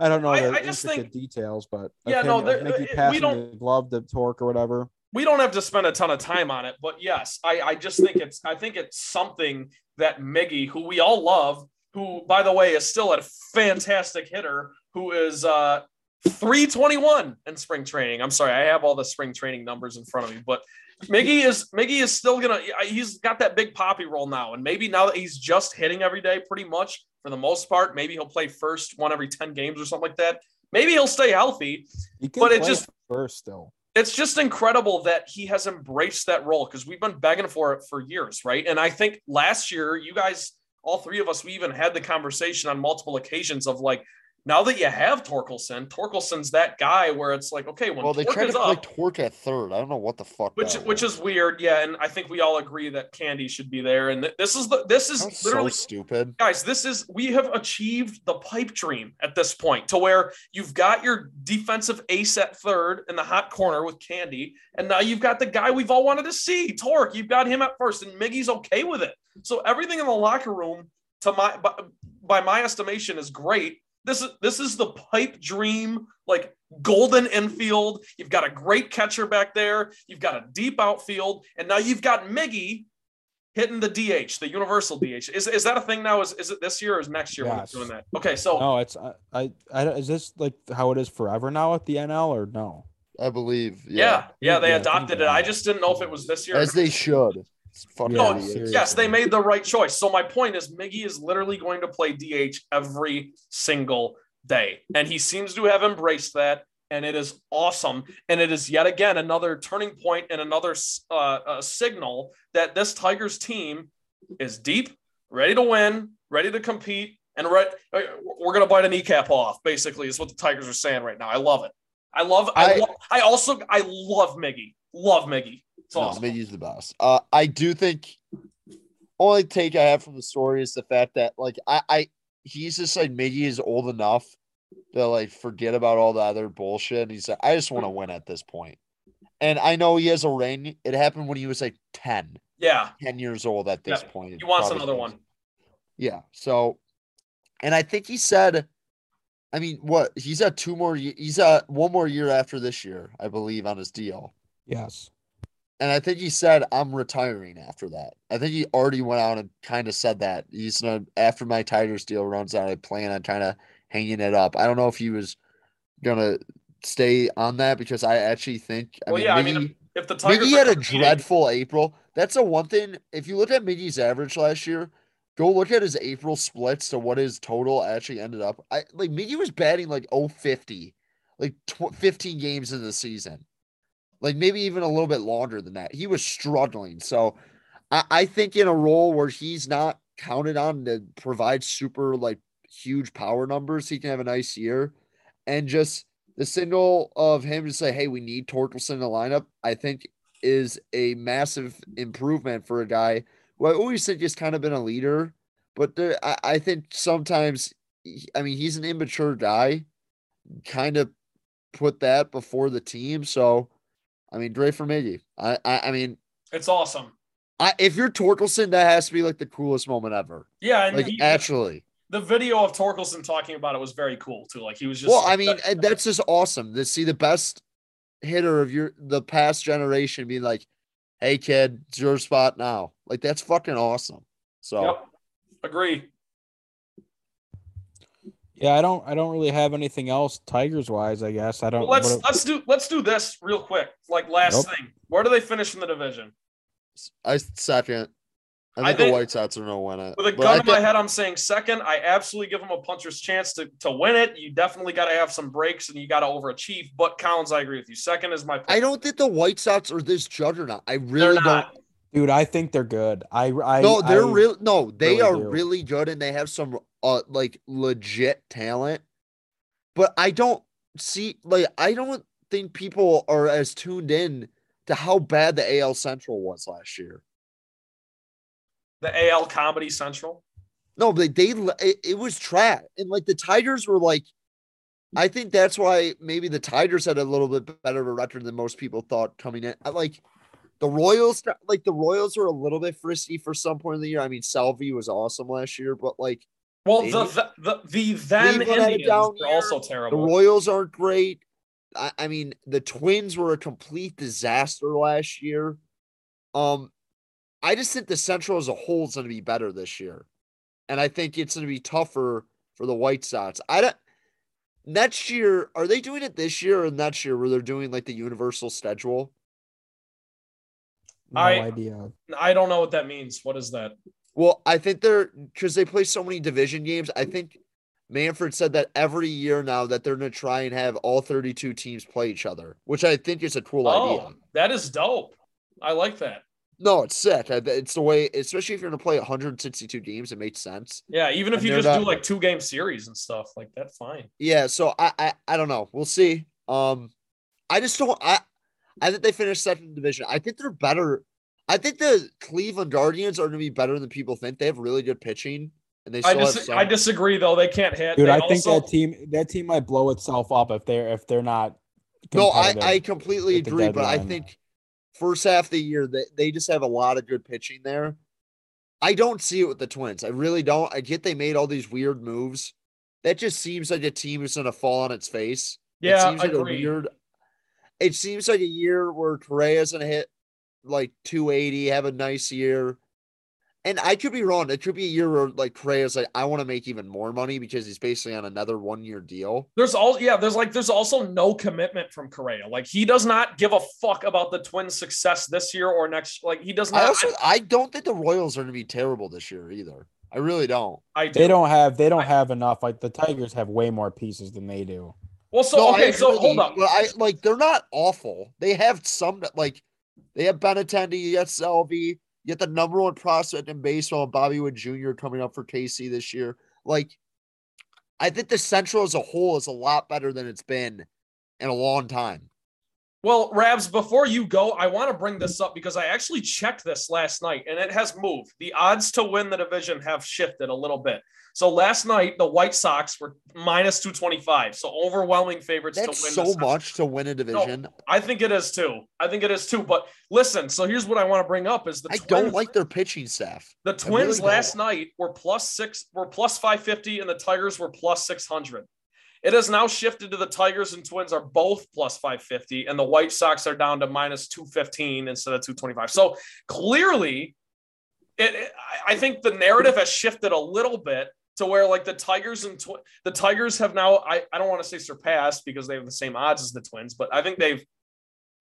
I don't know I- the I just intricate think- details, but Yeah, of no, there- Miggy it- we don't- the glove to Torque or whatever. we don't have to spend a ton of time on it, but yes, I, I just think it's I think it's something that Miggy, who we all love, who by the way is still a fantastic hitter, who is uh 321 in spring training. I'm sorry, I have all the spring training numbers in front of me, but Miggy is Miggy is still gonna he's got that Big Papi role now, and maybe now that he's just hitting every day, pretty much for the most part, maybe he'll play first one every 10 games or something like that. Maybe he'll stay healthy. He can But it just- first still. it's just incredible that he has embraced that role because we've been begging for it for years, right? And I think last year, you guys, all three of us, we even had the conversation on multiple occasions of like, now that you have Torkelson, Torkelson's that guy where it's like, okay, when Well, they Torque tried to play up, Torque at third. I don't know what the fuck. which which is weird, yeah. And I think we all agree that Candy should be there. And th- this is the this is That's literally so stupid. guys this is we have achieved the pipe dream at this point to where you've got your defensive ace at third in the hot corner with candy and now you've got the guy we've all wanted to see torque you've got him at first and miggy's okay with it so everything in the locker room to my by, by my estimation is great this is this is the pipe dream like golden infield you've got a great catcher back there you've got a deep outfield and now you've got miggy hitting the DH, the universal DH. Is, is that a thing now? Is, is it this year or is next year when Yes. doing that? Okay, so No, it's I, I, I. Is this like how it is forever now at the NL or no? I believe. yeah, yeah, they Yeah, adopted they it. I just didn't know if it was this year. as they should. It's fucking Yeah, idiots. Yes, they made the right choice. So my point is Miggy is literally going to play DH every single day. And he seems to have embraced that. And it is awesome. And it is yet again another turning point and another uh, uh, signal that this Tigers team is deep, ready to win, ready to compete, and re- uh, we're going to bite a kneecap off, basically, is what the Tigers are saying right now. I love it. I love I, I- lo- I also I love Miggy. Love Miggy. It's No, awesome. Miggy's the best. Uh, I do think only take I have from the story is the fact that like I, I he's just like Miggy is old enough to like forget about all the other bullshit. And he's like, I just want to win at this point. And I know he has a ring. It happened when he was like 10, Yeah. 10 years old at this Yeah, point. He wants another one. Yeah. So, and I think he said, I mean, what he's at two more. He's at one more year after this year, I believe, on his deal. Yes. And I think he said, I'm retiring after that. I think he already went out and kind of said that. He's gonna, after my Tigers deal runs out, I plan on kind of hanging it up. I don't know if he was going to stay on that because I actually think, I Well, mean, yeah, I mean, If the Tigers Miggy had a dreadful April. That's the one thing. If you look at Miggy's average last year, go look at his April splits to what his total actually ended up. I like Miggy was batting like 050, like tw- 15 games in the season, like maybe even a little bit longer than that. He was struggling. So I, I think in a role where he's not counted on to provide super like huge power numbers, he can have a nice year. And just the signal of him to say, hey, we need Torkelson in the lineup, I think is a massive improvement for a guy who I always think has kind of been a leader. But there, I, I think sometimes, I mean, he's an immature guy, kind of put that before the team. So, I mean, Dre for Miggy. I, I, I mean, It's awesome. I, if you're Torkelson, that has to be like the coolest moment ever. Yeah, and Like, he- actually. the video of Torkelson talking about it was very cool too. Like he was just Well, I mean, and that's just awesome to see the best hitter of your the past generation being like, "Hey, kid, it's your spot now." Like that's fucking awesome. So Yep. Agree. Yeah, I don't I don't really have anything else Tigers wise, I guess. I don't Well, let's what- let's do let's do this real quick. Like last Nope. thing, where do they finish in the division? I second. I I think the White Sox are gonna win it. With a But gun I in my head, I'm saying second. I absolutely give them a puncher's chance to, to win it. You definitely got to have some breaks and you got to overachieve. But Collins, I agree with you. Second is my pick. I don't think the White Sox are this juggernaut. I They're really don't. not. dude, I think they're good. I I no, they're I- real. No, they really are do. really good, and they have some uh like legit talent. But I don't see like I don't think people are as tuned in to how bad the AL Central was last year. The AL Comedy Central. No, but they it, it was trash, and like the Tigers were like, I think that's why maybe the Tigers had a little bit better of a record than most people thought coming in. I like the Royals, like the Royals were a little bit frisky for some point in the year. I mean, Salvy was awesome last year, but like Well, the, the the the then Cleveland had Indians down are year. also terrible. the. Royals aren't great. I, I mean, the Twins were a complete disaster last year. Um, I just think the Central as a whole is going to be better this year, and I think it's going to be tougher for the White Sox. I don't. Next year, are they doing it this year or next year where they're doing like the universal schedule? no I- idea. I don't know what that means. What is that? Well, I think they're because they play so many division games. I think Manfred said that every year now that they're going to try and have all 32 teams play each other, which I think is a cool Oh, idea. that is dope. I like that. No, it's sick. It's the way, especially if you're going to play 162 games, it makes sense. Yeah, even if And you just do like two game series and stuff like that, fine. Yeah, so I, I I don't know. We'll see. Um, I just don't. I I think they finished second division. I think they're better. I think the Cleveland Guardians are going to be better than people think. They have really good pitching, and they I still have dis- some. I disagree though. They can't hit. Dude, They I think that team that team might blow itself up if they're if they're not No, I, I completely agree, but I think first half of the year they, they just have a lot of good pitching there. I don't see it with the Twins. I really don't. I get they made all these weird moves. That just seems like a team is going to fall on its face. it Yeah, seems like agreed. a weird. It seems like a year where Correa's going to hit like 280, have a nice year. And I could be wrong. It could be a year where like Correa's like, I want to make even more money because he's basically on another one year deal. There's all yeah, there's like there's also no commitment from Correa. Like he does not give a fuck about the Twins' success this year or next. Like he does not. I also I don't think the Royals are going to be terrible this year either. I really don't. I do. they don't have they don't I- have enough. Like the Tigers have way more pieces than they do. Well, so no, okay, I so agree, hold up. I like they're not awful. They have some that like they have Benintendi, you got Selby, you got the number one prospect in baseball, Bobby Witt Jr. coming up for KC this year. Like, I think the Central as a whole is a lot better than it's been in a long time. Well, Rabs, before you go, I want to bring this up because I actually checked this last night and it has moved. The odds to win the division have shifted a little bit. So last night, the White Sox were minus 225. So overwhelming favorites That's to win. so much to win a division. I think it is too. I think it is too. But listen, so here's what I want to bring up is the I Twins, don't like their pitching staff. the really Twins don't. last night were plus six, were plus 550, and the Tigers were plus 600. It has now shifted to the Tigers and Twins are both plus 550, and the White Sox are down to minus 215 instead of 225. So clearly, it, it- I think the narrative has shifted a little bit to where like the Tigers and tw- the Tigers have now, I, I don't want to say surpassed because they have the same odds as the Twins, but I think they've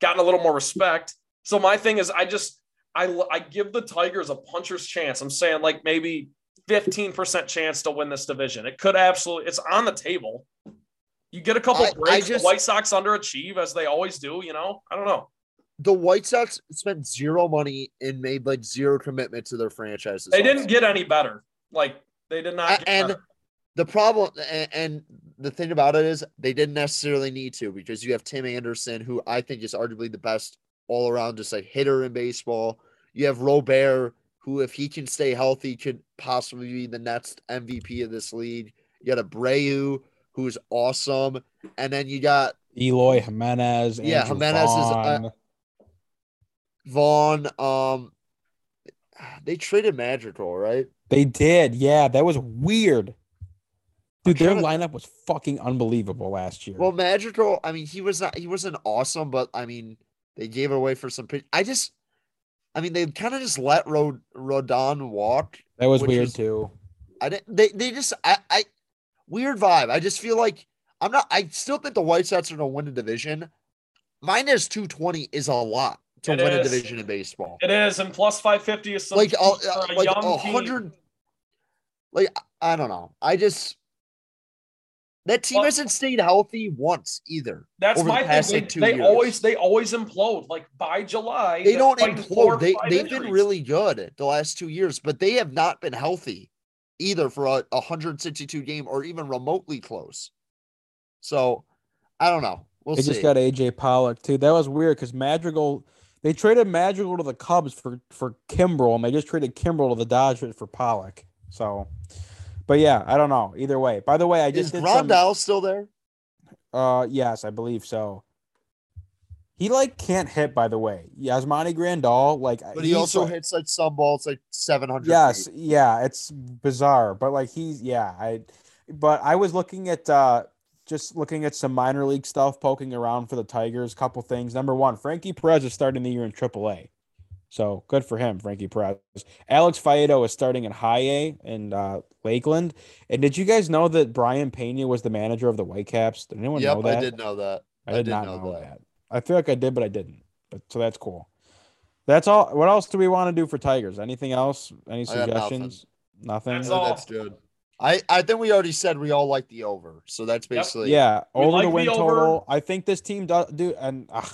gotten a little more respect. So my thing is, I just I I give the Tigers a puncher's chance. I'm saying like maybe 15% chance to win this division. It could absolutely. It's on the table. You get a couple I- I breaks. just- the White Sox underachieve as they always do. You know, I don't know. The White Sox spent zero money and made like zero commitment to their franchises. They didn't get any better. Like they did not. Get and better. the problem and, and the thing about it is they didn't necessarily need to because you have Tim Anderson, who I think is arguably the best all around just like hitter in baseball. You have Robert, who if he can stay healthy could possibly be the next MVP of this league. You got Abreu, who's awesome, and then you got Eloy Jimenez. Yeah, Andrew Jimenez is, uh, Vaughn. Vaughn. Um, they traded Madrigal, right? They did. Yeah, that was weird. Dude, their lineup was fucking unbelievable last year. Well, Magical, I mean, he was not he wasn't awesome, but I mean, they gave away for some pitch. I just I mean, they kind of just let Rod Rodon walk. that was weird is- too. I didn't they they just I I weird vibe. I just feel like I'm not I still think the White Sox are gonna win the division. Minus 220 is a lot to It win a is. division in baseball. it is, and plus 550 is some Like uh, for uh, a like young a hundred like I don't know. I just that team Well- hasn't stayed healthy once either. That's over the my past, thing. like, They, two they years. always they always implode. Like by July, they don't like implode. They they've been really good the last two years, but they have not been healthy either for a 162 game or even remotely close. So I don't know. We'll see. they see. just got AJ Pollock too. That was weird because Madrigal. They traded Madrigal to the Cubs for for Kimbrel, and they just traded Kimbrel to the Dodgers for Pollock. So, but yeah, I don't know. Either way. By the way, I Is just some, Grandal still there? Uh, yes, I believe so. He like can't hit. By the way, Yasmani Grandal, like, But he also like- hits like some balls like 700. Yes, feet. yeah, it's bizarre, but like he's yeah, I but I was looking at uh just looking at some minor league stuff poking around for the Tigers, couple things. Number 1, Frankie Perez is starting the year in AAA. So, good for him, Frankie Perez. Alex Faedo is starting in High A in uh, Lakeland. And did you guys know that Brayan Pena was the manager of the Whitecaps? Did anyone Yep, know that? Yep, I did know that. I I did did not know know, that. that. I feel like I did, but I didn't. But so that's cool. That's all. What else do we want to do for Tigers? Anything else? Any I got nothing. suggestions? Nothing. That's all. That's good. I I think we already said we all like the over, so that's basically Yeah, over like the the win over. total. I think this team does do, and uh,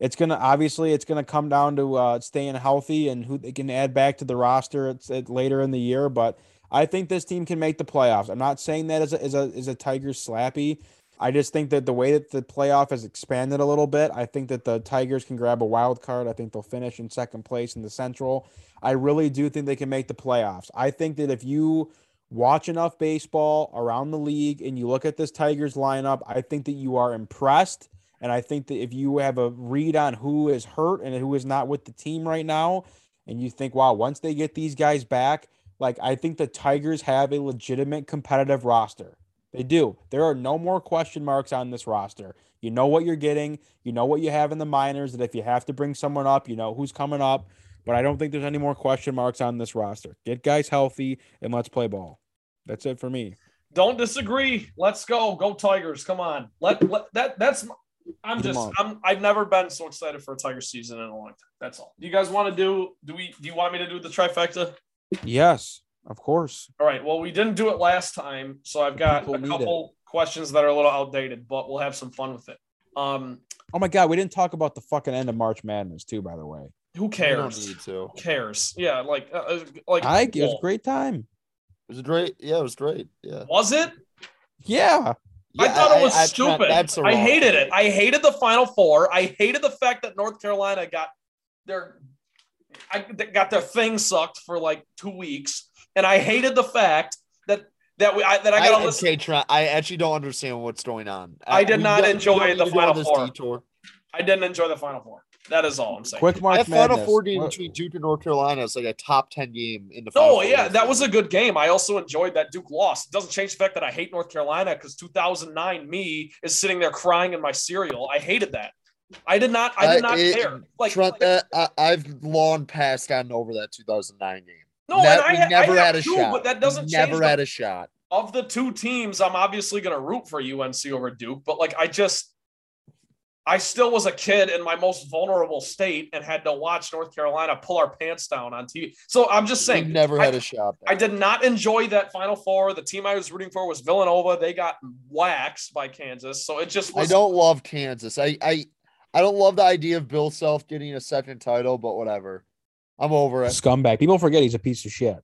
it's gonna obviously it's gonna come down to uh, staying healthy and who they can add back to the roster. It's it later in the year, but I think this team can make the playoffs. I'm not saying that as a as a as a Tigers slappy. I just think that the way that the playoff has expanded a little bit, I think that the Tigers can grab a wild card. I think they'll finish in second place in the Central. I really do think they can make the playoffs. I think that if you watch enough baseball around the league and you look at this Tigers lineup, I think that you are impressed. And I think that if you have a read on who is hurt and who is not with the team right now, and you think, wow, once they get these guys back, like I think the Tigers have a legitimate competitive roster. They do. There are no more question marks on this roster. You know what you're getting. You know what you have in the minors. That if you have to bring someone up, you know who's coming up. But I don't think there's any more question marks on this roster. Get guys healthy and let's play ball. That's it for me. Don't disagree. Let's go. Go Tigers. Come on. Let, let that that's I'm just I'm I've never been so excited for a Tiger season in a long time. That's all. Do you guys want to do do we do you want me to do the trifecta? Yes, of course. All right. Well, we didn't do it last time, so I've got People a need couple questions that are a little outdated, but we'll have some fun with it. Um, Oh my god, we didn't talk about the fucking end of March Madness too. By the way, who we don't cares? need to. Who cares? Yeah, like uh, uh, like I it was a great time. It was great. Yeah, it was great. Yeah. was it? Yeah, I Yeah, thought it was I- stupid. that's I hated it. I hated the Final Four. I hated the fact that North Carolina got their I they got their thing sucked for like two weeks, and I hated the fact that that we I, that I I, got to listen. I actually don't understand what's going on. I did not enjoy the to go on Final Four. detour. I didn't enjoy the Final Four. That is all I'm saying. quick March That Final Madness. Four game What- between Duke and North Carolina is like a top ten game in the. Oh No, yeah, that was a good game. I also enjoyed that Duke lost. It doesn't change the fact that I hate North Carolina because 2009 me is sitting there crying in my cereal. I hated that. I did not. I did Uh, not it- care. Like, Trent, like- uh, I, I've long past gotten over that 2009 game. no, Ne- and I, we never I had a too, shot. but that doesn't change. Never the- had a shot. of the two teams, I'm obviously going to root for UNC over Duke, but like I just I still was a kid in my most vulnerable state and had to watch North Carolina pull our pants down on TV. So I'm just We saying, never had I- a shot. I did not enjoy that Final Four. The team I was rooting for was Villanova. They got waxed by Kansas. So it just I don't love Kansas. I I I don't love the idea of Bill Self getting a second title, but whatever. I'm over it. Scumbag. People forget he's a piece of shit.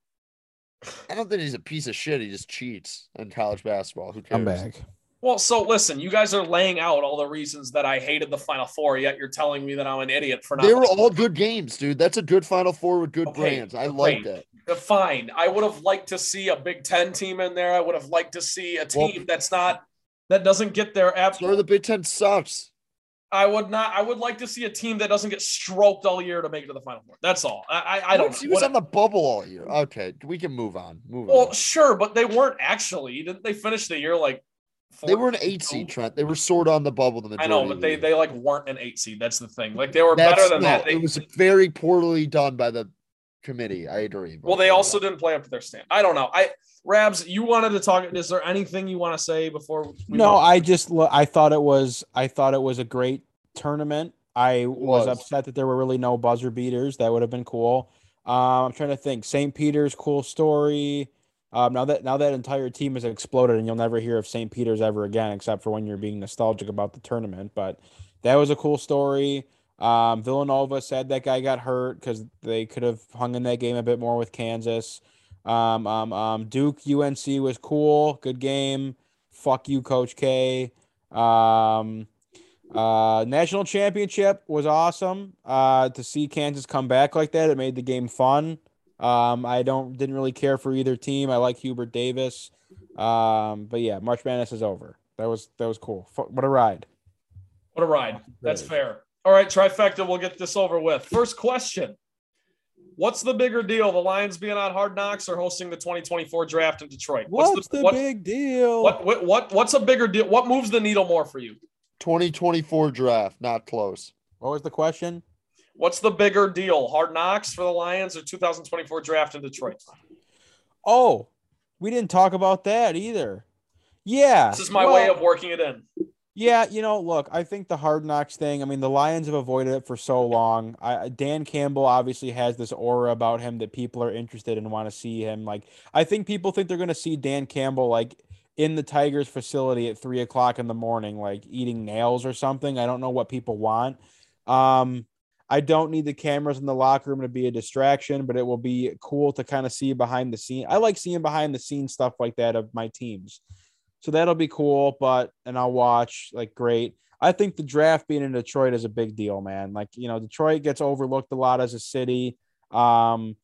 I don't think he's a piece of shit. He just cheats in college basketball. Who cares? Scumbag. Well, so listen, you guys are laying out all the reasons that I hated the Final Four, yet you're telling me that I'm an idiot for not. They were all good games, dude. That's a good Final Four with good Okay, brands. I it. Uh, Fine. I would have liked to see a Big Ten team in there. I would have liked to see a Well- team that's not that doesn't get their Sorry, absolute. the Big Ten sucks. I would not. I would like to see a team that doesn't get stroked all year to make it to the Final Four. That's all. I I, I don't. He know. was on the bubble all year. Okay, we can move on. Move well, on. Well, sure, but they weren't actually. Didn't they finish the year like? They were an eight seed, Trent. They were sort of on the bubble. The I know, but they they like weren't an eight seed. That's the thing. Like they were That's- better than no, that. They, it was very poorly done by the committee. I agree. well, they whatever. also didn't play up to their stand. I don't know. I Rabs, you wanted to talk. Is there anything you want to say before? We No, move? I just I thought it was I thought it was a great tournament. I was, was. upset that there were really no buzzer beaters. That would have been cool. Um, I'm trying to think. St. Peter's cool story. Um, now that now that entire team has exploded, and you'll never hear of St. Peter's ever again, except for when you're being nostalgic about the tournament. But that was a cool story. Um, Villanova said that guy got hurt because they could have hung in that game a bit more with Kansas. Um, um, um, Duke UNC was cool, good game. Fuck you, Coach K. Um, uh, national championship was awesome. Uh, to see Kansas come back like that, it made the game fun. Um, I don't didn't really care for either team. I like Hubert Davis. Um, but yeah, March Madness is over. That was that was cool. Fu- What a ride. What a ride. That's fair. All right, trifecta. We'll get this over with. First question. What's the bigger deal, the Lions being on Hard Knocks or hosting the 2024 draft in Detroit? What's, the, what, big deal? What, what what what's a bigger deal? What moves the needle more for you? 2024 draft, not close. What was the question? What's the bigger deal, Hard Knocks for the Lions or 2024 draft in Detroit? Oh, we didn't talk about that either. Yeah. This is my way of working it in. Yeah, you know, look, I think the hard knocks thing. I mean, the Lions have avoided it for so long. I, Dan Campbell obviously has this aura about him that people are interested and want to see him. Like, I think people think they're going to see Dan Campbell like in the Tigers facility at three o'clock in the morning, like eating nails or something. I don't know what people want. Um, I don't need the cameras in the locker room to be a distraction, but it will be cool to kind of see behind the scene. I like seeing behind the scenes stuff like that of my teams. So that'll be cool, but and I'll watch like great. I think the draft being in Detroit is a big deal, man. Like, you know, Detroit gets overlooked a lot as a city. Um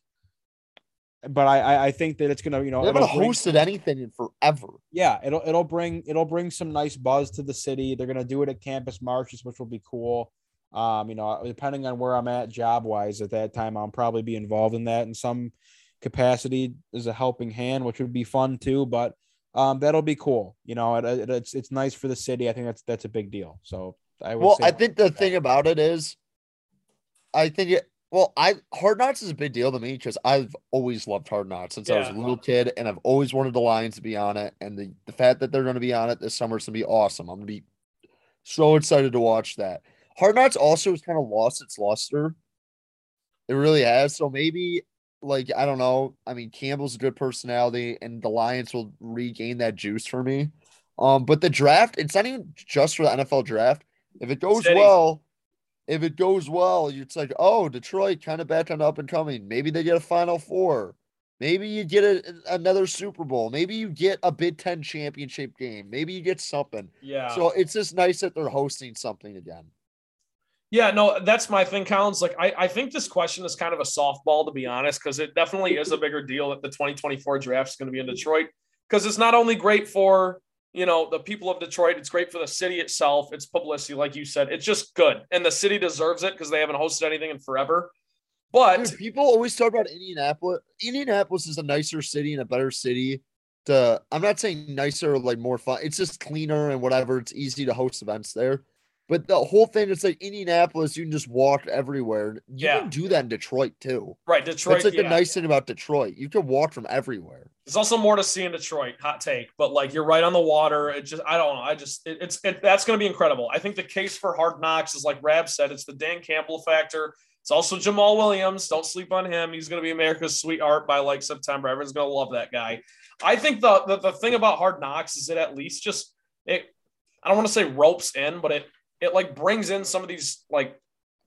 but I I, think that it's gonna, you know, They haven't it'll bring- hosted anything in forever. yeah, it'll it'll bring it'll bring some nice buzz to the city. They're gonna do it at Campus Martius, which will be cool. Um, you know, depending on where I'm at job wise at that time, I'll probably be involved in that in some capacity as a helping hand, which would be fun too. But um, that'll be cool. You know, it, it- it's it's nice for the city. I think that's that's a big deal. So I would Well, say I think the thing about it is, I think it. Well, I Hard Knocks is a big deal to me because I've always loved Hard Knocks since I was a little kid, and I've always wanted the Lions to be on it. And the, the fact that they're going to be on it this summer is going to be awesome. I'm going to be so excited to watch that. Hard Knocks also has kind of lost its luster. It really has. So maybe, like, I don't know. I mean, Campbell's a good personality, and the Lions will regain that juice for me. Um, but the draft, it's not even just for the NFL draft. If it goes City. well, if it goes well, it's like, oh, Detroit kind of back on up and coming. Maybe they get a Final Four. Maybe you get a, another Super Bowl. Maybe you get a Big Ten championship game. Maybe you get something. Yeah. So it's just nice that they're hosting something again. Yeah, no, that's my thing, Collins. Like, I, I think this question is kind of a softball, to be honest, because it definitely is a bigger deal that the 2024 draft is going to be in Detroit. Because it's not only great for, you know, the people of Detroit, it's great for the city itself. It's publicity, like you said. It's just good. And the city deserves it because they haven't hosted anything in forever. But Dude, people always talk about Indianapolis. Indianapolis is a nicer city and a better city. To I'm not saying nicer like more fun. It's just cleaner and whatever. It's easy to host events there. But the whole thing, it's like Indianapolis, you can just walk everywhere. You Yeah. can do that in Detroit too. Right, Detroit. That's like yeah. the nice thing about Detroit. You can walk from everywhere. There's also more to see in Detroit. Hot take, but like you're right on the water. It just I don't know. I just it, it's it, that's going to be incredible. I think the case for Hard Knocks is like Rab said. It's the Dan Campbell factor. It's also Jamaal Williams. Don't sleep on him. He's going to be America's sweetheart by like September. Everyone's going to love that guy. I think the, the the thing about Hard Knocks is it at least just it. I don't want to say ropes in, but it it like brings in some of these like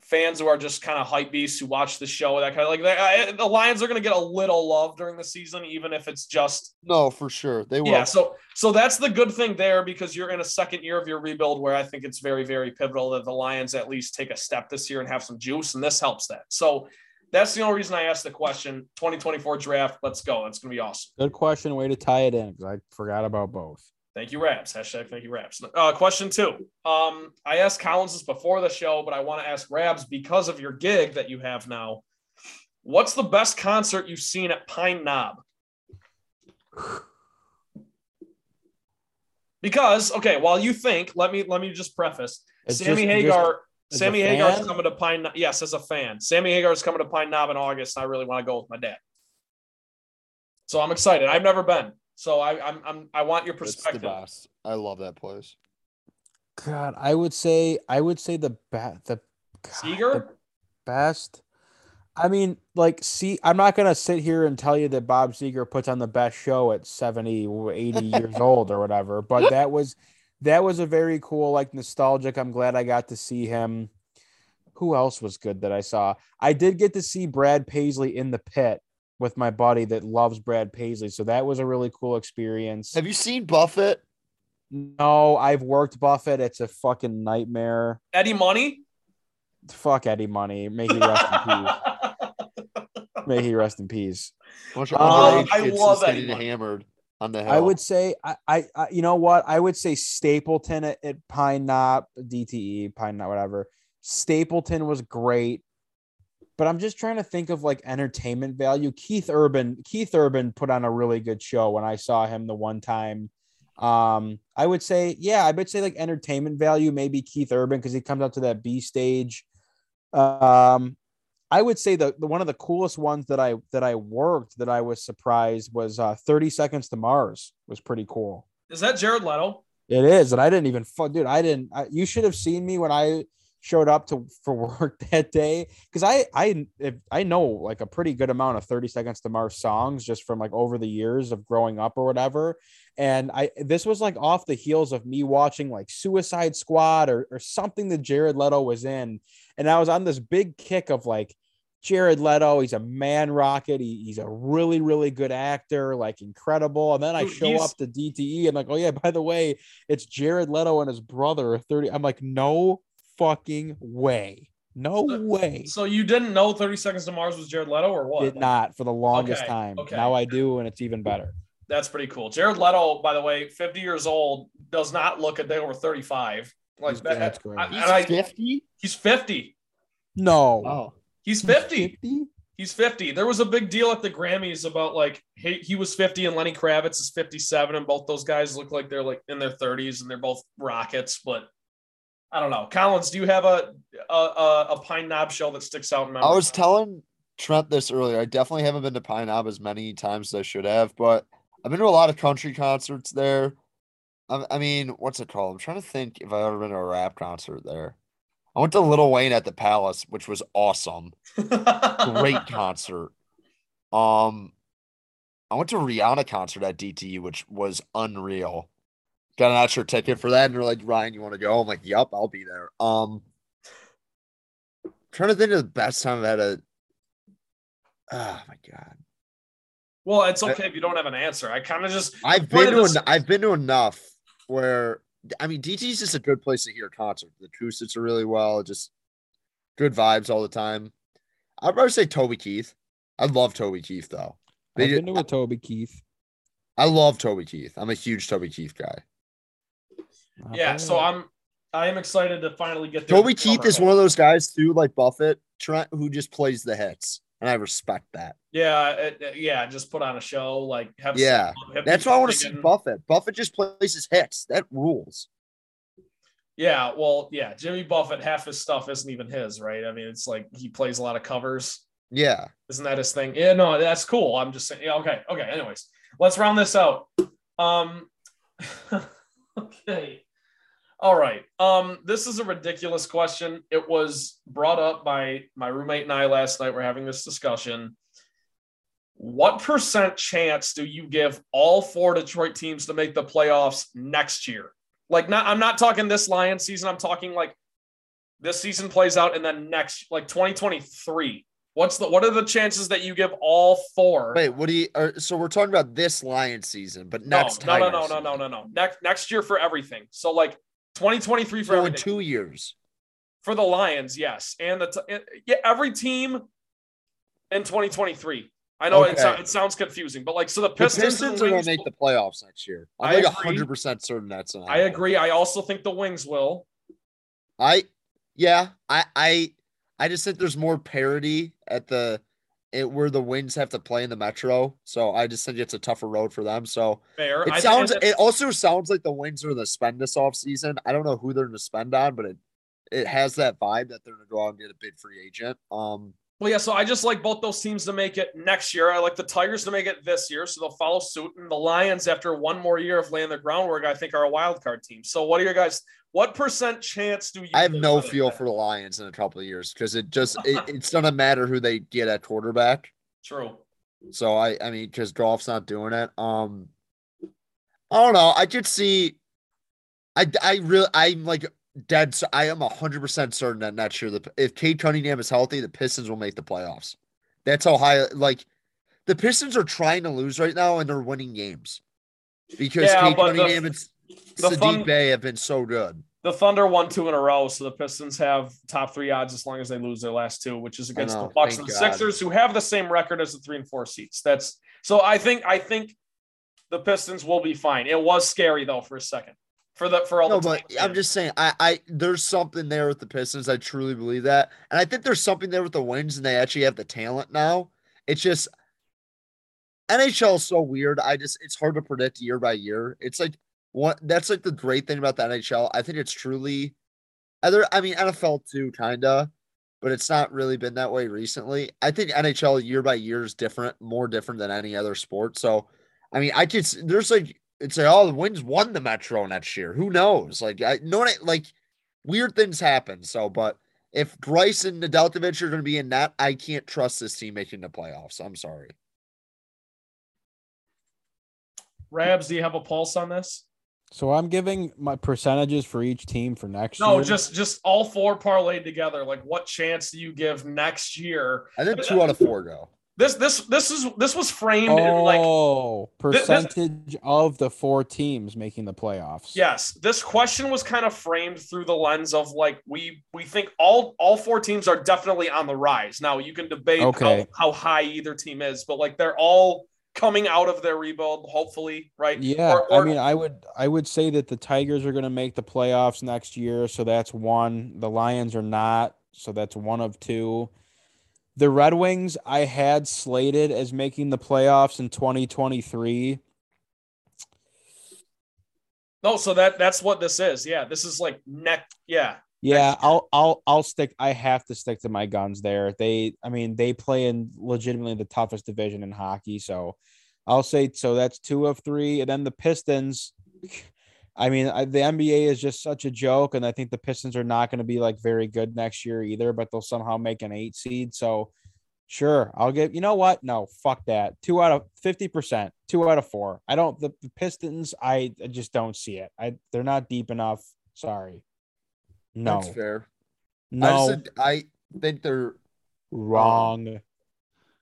fans who are just kind of hype beasts who watch the show. That kind of like they, uh, I, the Lions are going to get a little love during the season, even if it's just No, for sure. They will. yeah. So so that's the good thing there because you're in a second year of your rebuild where I think it's very very pivotal that the Lions at least take a step this year and have some juice, and this helps that. So. That's the only reason I asked the question. 2024 draft. Let's go. That's going to be awesome. Good question. Way to tie it in because I forgot about both. Thank you, Raps. Hashtag thank you, Raps. Uh, question two. Um, I asked Collins this before the show, but I want to ask Rabs because of your gig that you have now. What's the best concert you've seen at Pine Knob? Because okay, while you think, let me let me just preface. It's Sammy just- Hagar, a Sammy Hagar's fan? coming to Pine. Yes, as a fan, Sammy Hagar's coming to Pine Knob in August. I really want to go with my dad. So I'm excited. I've never been, so I, I'm, I'm I want your It's the perspective. best. I love that place. God, I would say I would say the ba- the God, Seger? the best. I mean, like, see, I'm not gonna sit here and tell you that Bob Seger puts on the best show at 70, 80 years old or whatever, but that was that was a very cool, like nostalgic. I'm glad I got to see him. Who else was good that I saw? I did get to see Brad Paisley in the pit with my buddy that loves Brad Paisley, so that was a really cool experience. Have you seen Buffett? No, I've worked Buffett. It's a fucking nightmare. Eddie Money. Fuck Eddie Money. May he rest in peace. May he rest in peace. Bunch of Um, I kids love Eddie Money. hammered on the hill. I would say I, I, I you know what? I would say Stapleton at, at Pine Knob, DTE, Pine Knob, whatever. Stapleton was great. But I'm just trying to think of like entertainment value. Keith Urban, Keith Urban put on a really good show when I saw him the one time. Um, I would say, yeah, I would say like entertainment value, maybe Keith Urban because he comes up to that B stage. Um, I would say the, the one of the coolest ones that I that I worked that I was surprised was uh, 30 Seconds to Mars was pretty cool. Is that Jared Leto? It is, and I didn't even fuck, dude. I didn't. I, you should have seen me when I showed up to for work that day because I I I know like a pretty good amount of 30 Seconds to Mars songs just from like over the years of growing up or whatever. And I this was like off the heels of me watching like Suicide Squad or or something that Jared Leto was in, and I was on this big kick of like. Jared Leto, he's a man rocket. He, he's a really, really good actor, like incredible. And then I show he's- up to DTE and like, oh yeah, by the way, it's Jared Leto and his brother, 30. I'm like, no fucking way. No So- way. So you didn't know 30 Seconds to Mars was Jared Leto or what? Did not for the longest Okay, time. okay. Now I do, and it's even better. That's pretty cool. Jared Leto, by the way, 50 years old, does not look a day over 35. Like He's- that. that's great. I- He's 50? he's 50. No. Oh. He's He's 50. 50? He's 50. There was a big deal at the Grammys about like he, he was 50 and Lenny Kravitz is 57, and both those guys look like they're like in their 30s and they're both rockets. But I don't know. Collins, do you have a a, a, Pine Knob shell that sticks out in memory? I was telling Trent this earlier. I definitely haven't been to Pine Knob as many times as I should have, but I've been to a lot of country concerts there. I, I mean, what's it called? I'm trying to think if I've ever been to a rap concert there. I went to Little Wayne at the Palace, which was awesome. Great concert. Um, I went to Rihanna concert at DTE, which was unreal. Got an extra ticket for that, and they're like, "Ryan, you want to go?" I'm like, "Yup, I'll be there." Um, trying to think of the best time I've had a. Oh my god, well, it's okay if you don't have an answer. I kind of just I've been to this- en- I've been to enough where I mean DTE is just a good place to hear a concert. The acoustics are really well, just good vibes all the time. I'd probably say Toby Keith. I love Toby Keith though. They I've ju- been to a Toby Keith. I love Toby Keith. I'm a huge Toby Keith guy. Not yeah. bad. So I'm I am excited to finally get there. Toby Keith is one of those guys too, like Buffett, Trent, who just plays the hits, and I respect that. Yeah, it- it- yeah. Just put on a show, like have. Yeah, have That's why I want to see. Buffett. Buffett just plays his hits. That rules. Yeah, well, yeah, Jimmy Buffett, half his stuff isn't even his, right? I mean, it's like he plays a lot of covers. Yeah. Isn't that his thing? Yeah, no, that's cool. I'm just saying. Yeah, okay, okay. Anyways, let's round this out. Um, okay. All right. Um, this is a ridiculous question. It was brought up by my roommate and I last night. We're having this discussion. What percent chance do you give all four Detroit teams to make the playoffs next year? Like, not I'm not talking this Lions season. I'm talking like this season plays out and then next, like 2023. What's the what are the chances that you give all four? Wait, what do you? Are, so we're talking about this Lions season, but next no, no, Tigers no, no, no, no, no. Next next year for everything. So like 2023 for two years. for the Lions, yes, and the t- yeah every team in 2023. I know it, so- it sounds confusing, but like so the The Pistons, Pistons, and are going to make the playoffs next year. I'm I like hundred percent certain that's. gonna I agree. I also think the Wings will. I, yeah, I, I, I just think there's more parity at the, it where the Wings have to play in the Metro. So I just think it's a tougher road for them. So Fair. it sounds. It also sounds like the Wings are going to spend this off season. I don't know who they're going to spend on, but it, it has that vibe that they're going to go out and get a big free agent. Um, Well, yeah, so I just like both those teams to make it next year. I like the Tigers to make it this year, so they'll follow suit. And the Lions, after one more year of laying the groundwork, I think are a wild card team. So, what are your guys? What percent chance do you? I have no feel for the Lions in a couple of years because it just it, it's to matter who they get at quarterback. True. So I, I mean, because Goff's not doing it. Um, I don't know. I could see. I, I really, I'm like dead. So I am hundred percent certain that next year, the if Cade Cunningham is healthy, the Pistons will make the playoffs. That's how high. Like, the Pistons are trying to lose right now, and they're winning games because Yeah, Cade but the- Cunningham and Saddiq fun- Bey have been so good. The Thunder won two in a row, so the Pistons have top three odds as long as they lose their last two, which is against know, the Bucks and the God. Sixers, who have the same record as the three and four seats. That's so. I think I think the Pistons will be fine. It was scary though for a second for the for all No, the but. I'm just saying, I, I, there's something there with the Pistons. I truly believe that, and I think there's something there with the Wings, and they actually have the talent now. It's just NHL is so weird. I just, it's hard to predict year by year. It's like what that's like the great thing about the NHL. I think it's truly, other. I mean, NFL too, kinda, but it's not really been that way recently. I think NHL year by year is different, more different than any other sport. So, I mean, I just there's like it's like oh the Wings won the Metro next year. Who knows? Like I know what I- like weird things happen. So, but if Greiss and Nedeljkovic are going to be in that, I can't trust this team making the playoffs. I'm sorry. Rabs, do you have a pulse on this? So I'm giving my percentages for each team for next No, year. No, just just all four parlayed together. Like, what chance do you give next year? I think two out of four go. This this this is this was framed in like oh, this- percentage of the four teams making the playoffs. yes. This question was kind of framed through the lens of like we we think all all four teams are definitely on the rise. Now you can debate Okay. how, how high either team is, but like they're all coming out of their rebuild, hopefully, right? Yeah, Or- or- I mean, I would I would say that the Tigers are going to make the playoffs next year, so that's one. The Lions are not, so that's one of two. The Red Wings I had slated as making the playoffs in 2023. no, so that that's what this is. Yeah, this is like neck. Yeah, Yeah, I'll I'll I'll stick I have to stick to my guns there. They I mean, they play in legitimately the toughest division in hockey, so I'll say so that's 2 of 3 and then the Pistons I mean, I, the NBA is just such a joke and I think the Pistons are not going to be like very good next year either, but they'll somehow make an 8 seed. So sure, I'll give You know what? No, fuck that. 2 out of 50%, 2 out of 4. I don't the, the Pistons I, I just don't see it. I they're not deep enough. Sorry. No. That's fair. I, No, just said, I think they're um, wrong.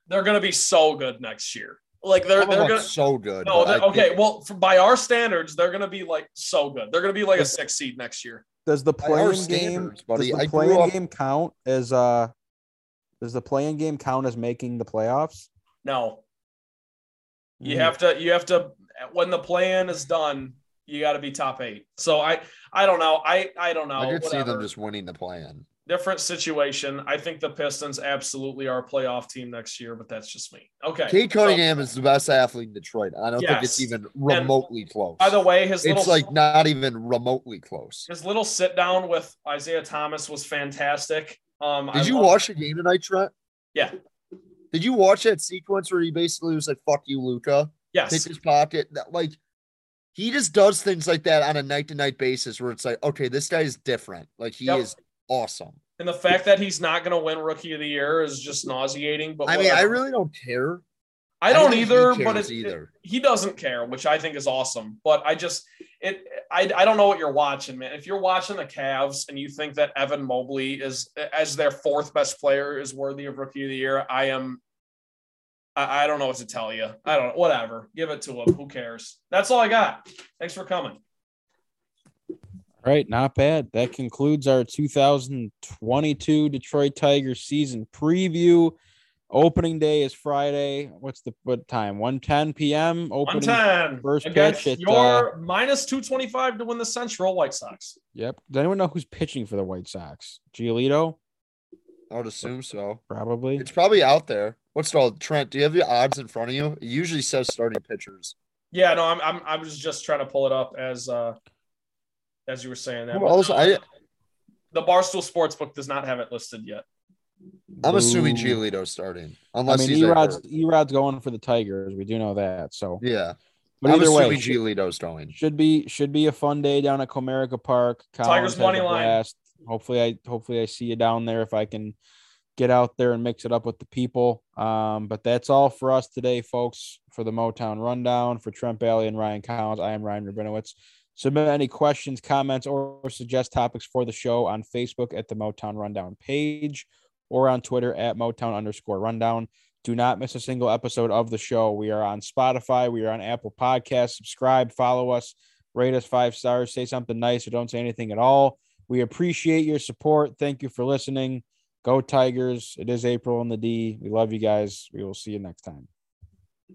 they're gonna be so good next year. Like they're I they're gonna. so good. No, they're- okay. think- Well, for, by our standards, they're going to be like so good. They're going to be like a six seed next year. Does the By our play-in game buddy, does the play-in up- game count as uh does the play-in game count as making the playoffs? No, you Hmm. have to. You have to. When the plan is done, You got to be top eight. So I I don't know. I I don't know. I could see them just winning the plan. Different situation. I think the Pistons absolutely are a playoff team next year, but that's just me. Okay. Cade so, Cunningham is the best athlete in Detroit. I don't think it's even remotely close. by the way, his little it's like not even remotely close. his little sit down with Isiah Thomas was fantastic. Um, I Did you love- watch the game tonight, Trent? Yeah. Did you watch that sequence where he basically was like, "Fuck you, Luka"? Hit Yes. his pocket. That like he just does things like that on a night to night basis where it's like, okay, this guy is different. Like he Yep. is awesome. And the fact that he's not going to win Rookie of the Year is just nauseating. But I mean, I really don't care. I don't think he either. But cares it, either. he doesn't care, which I think is awesome. But I just it I, I don't know what you're watching, man. If you're watching the Cavs and you think that Evan Mobley is as their fourth best player is worthy of Rookie of the Year, I am. I, I don't know what to tell you. I don't. Know, whatever. Give it to him. Who cares? That's all I got. Thanks for coming. All right, not bad. That concludes our 2022 Detroit Tigers season preview. Opening day is Friday. What's the what time? 1:10 p.m. One Opening. first against pitch at, your minus two twenty five to win the Central White Sox. Yep. Does anyone know who's pitching for the White Sox? Giolito, I would assume so. probably. It's probably out there. What's it all? Trent, do you have the odds in front of you? It usually says starting pitchers. Yeah, no, I'm I'm I was just trying to pull it up as uh as you were saying that. Who but else? no, I the Barstool Sportsbook does not have it listed yet. I'm assuming Boo. Giolito's starting, I unless mean, E-Rod's. E-Rod's going for the Tigers. We do know that. So, Yeah, but I'm either way, assuming should, Giolito's going. should be should be a fun day down at Comerica Park. Tigers Collins has money a line. blast. Hopefully, I hopefully I see you down there if I can get out there and mix it up with the people. Um, but that's all for us today, folks. For the Motown rundown for Trent Bailey and Ryan Collins, I am Ryan Rabinowitz. Submit any questions, comments, or suggest topics for the show on Facebook at the Motown Rundown page or on Twitter at Motown underscore rundown. Do not miss a single episode of the show. We are on Spotify, we are on Apple Podcasts. Subscribe, follow us, rate us five stars, say something nice, or don't say anything at all. We appreciate your support. Thank you for listening. Go Tigers. It is April in the D. We love you guys. We will see you next time.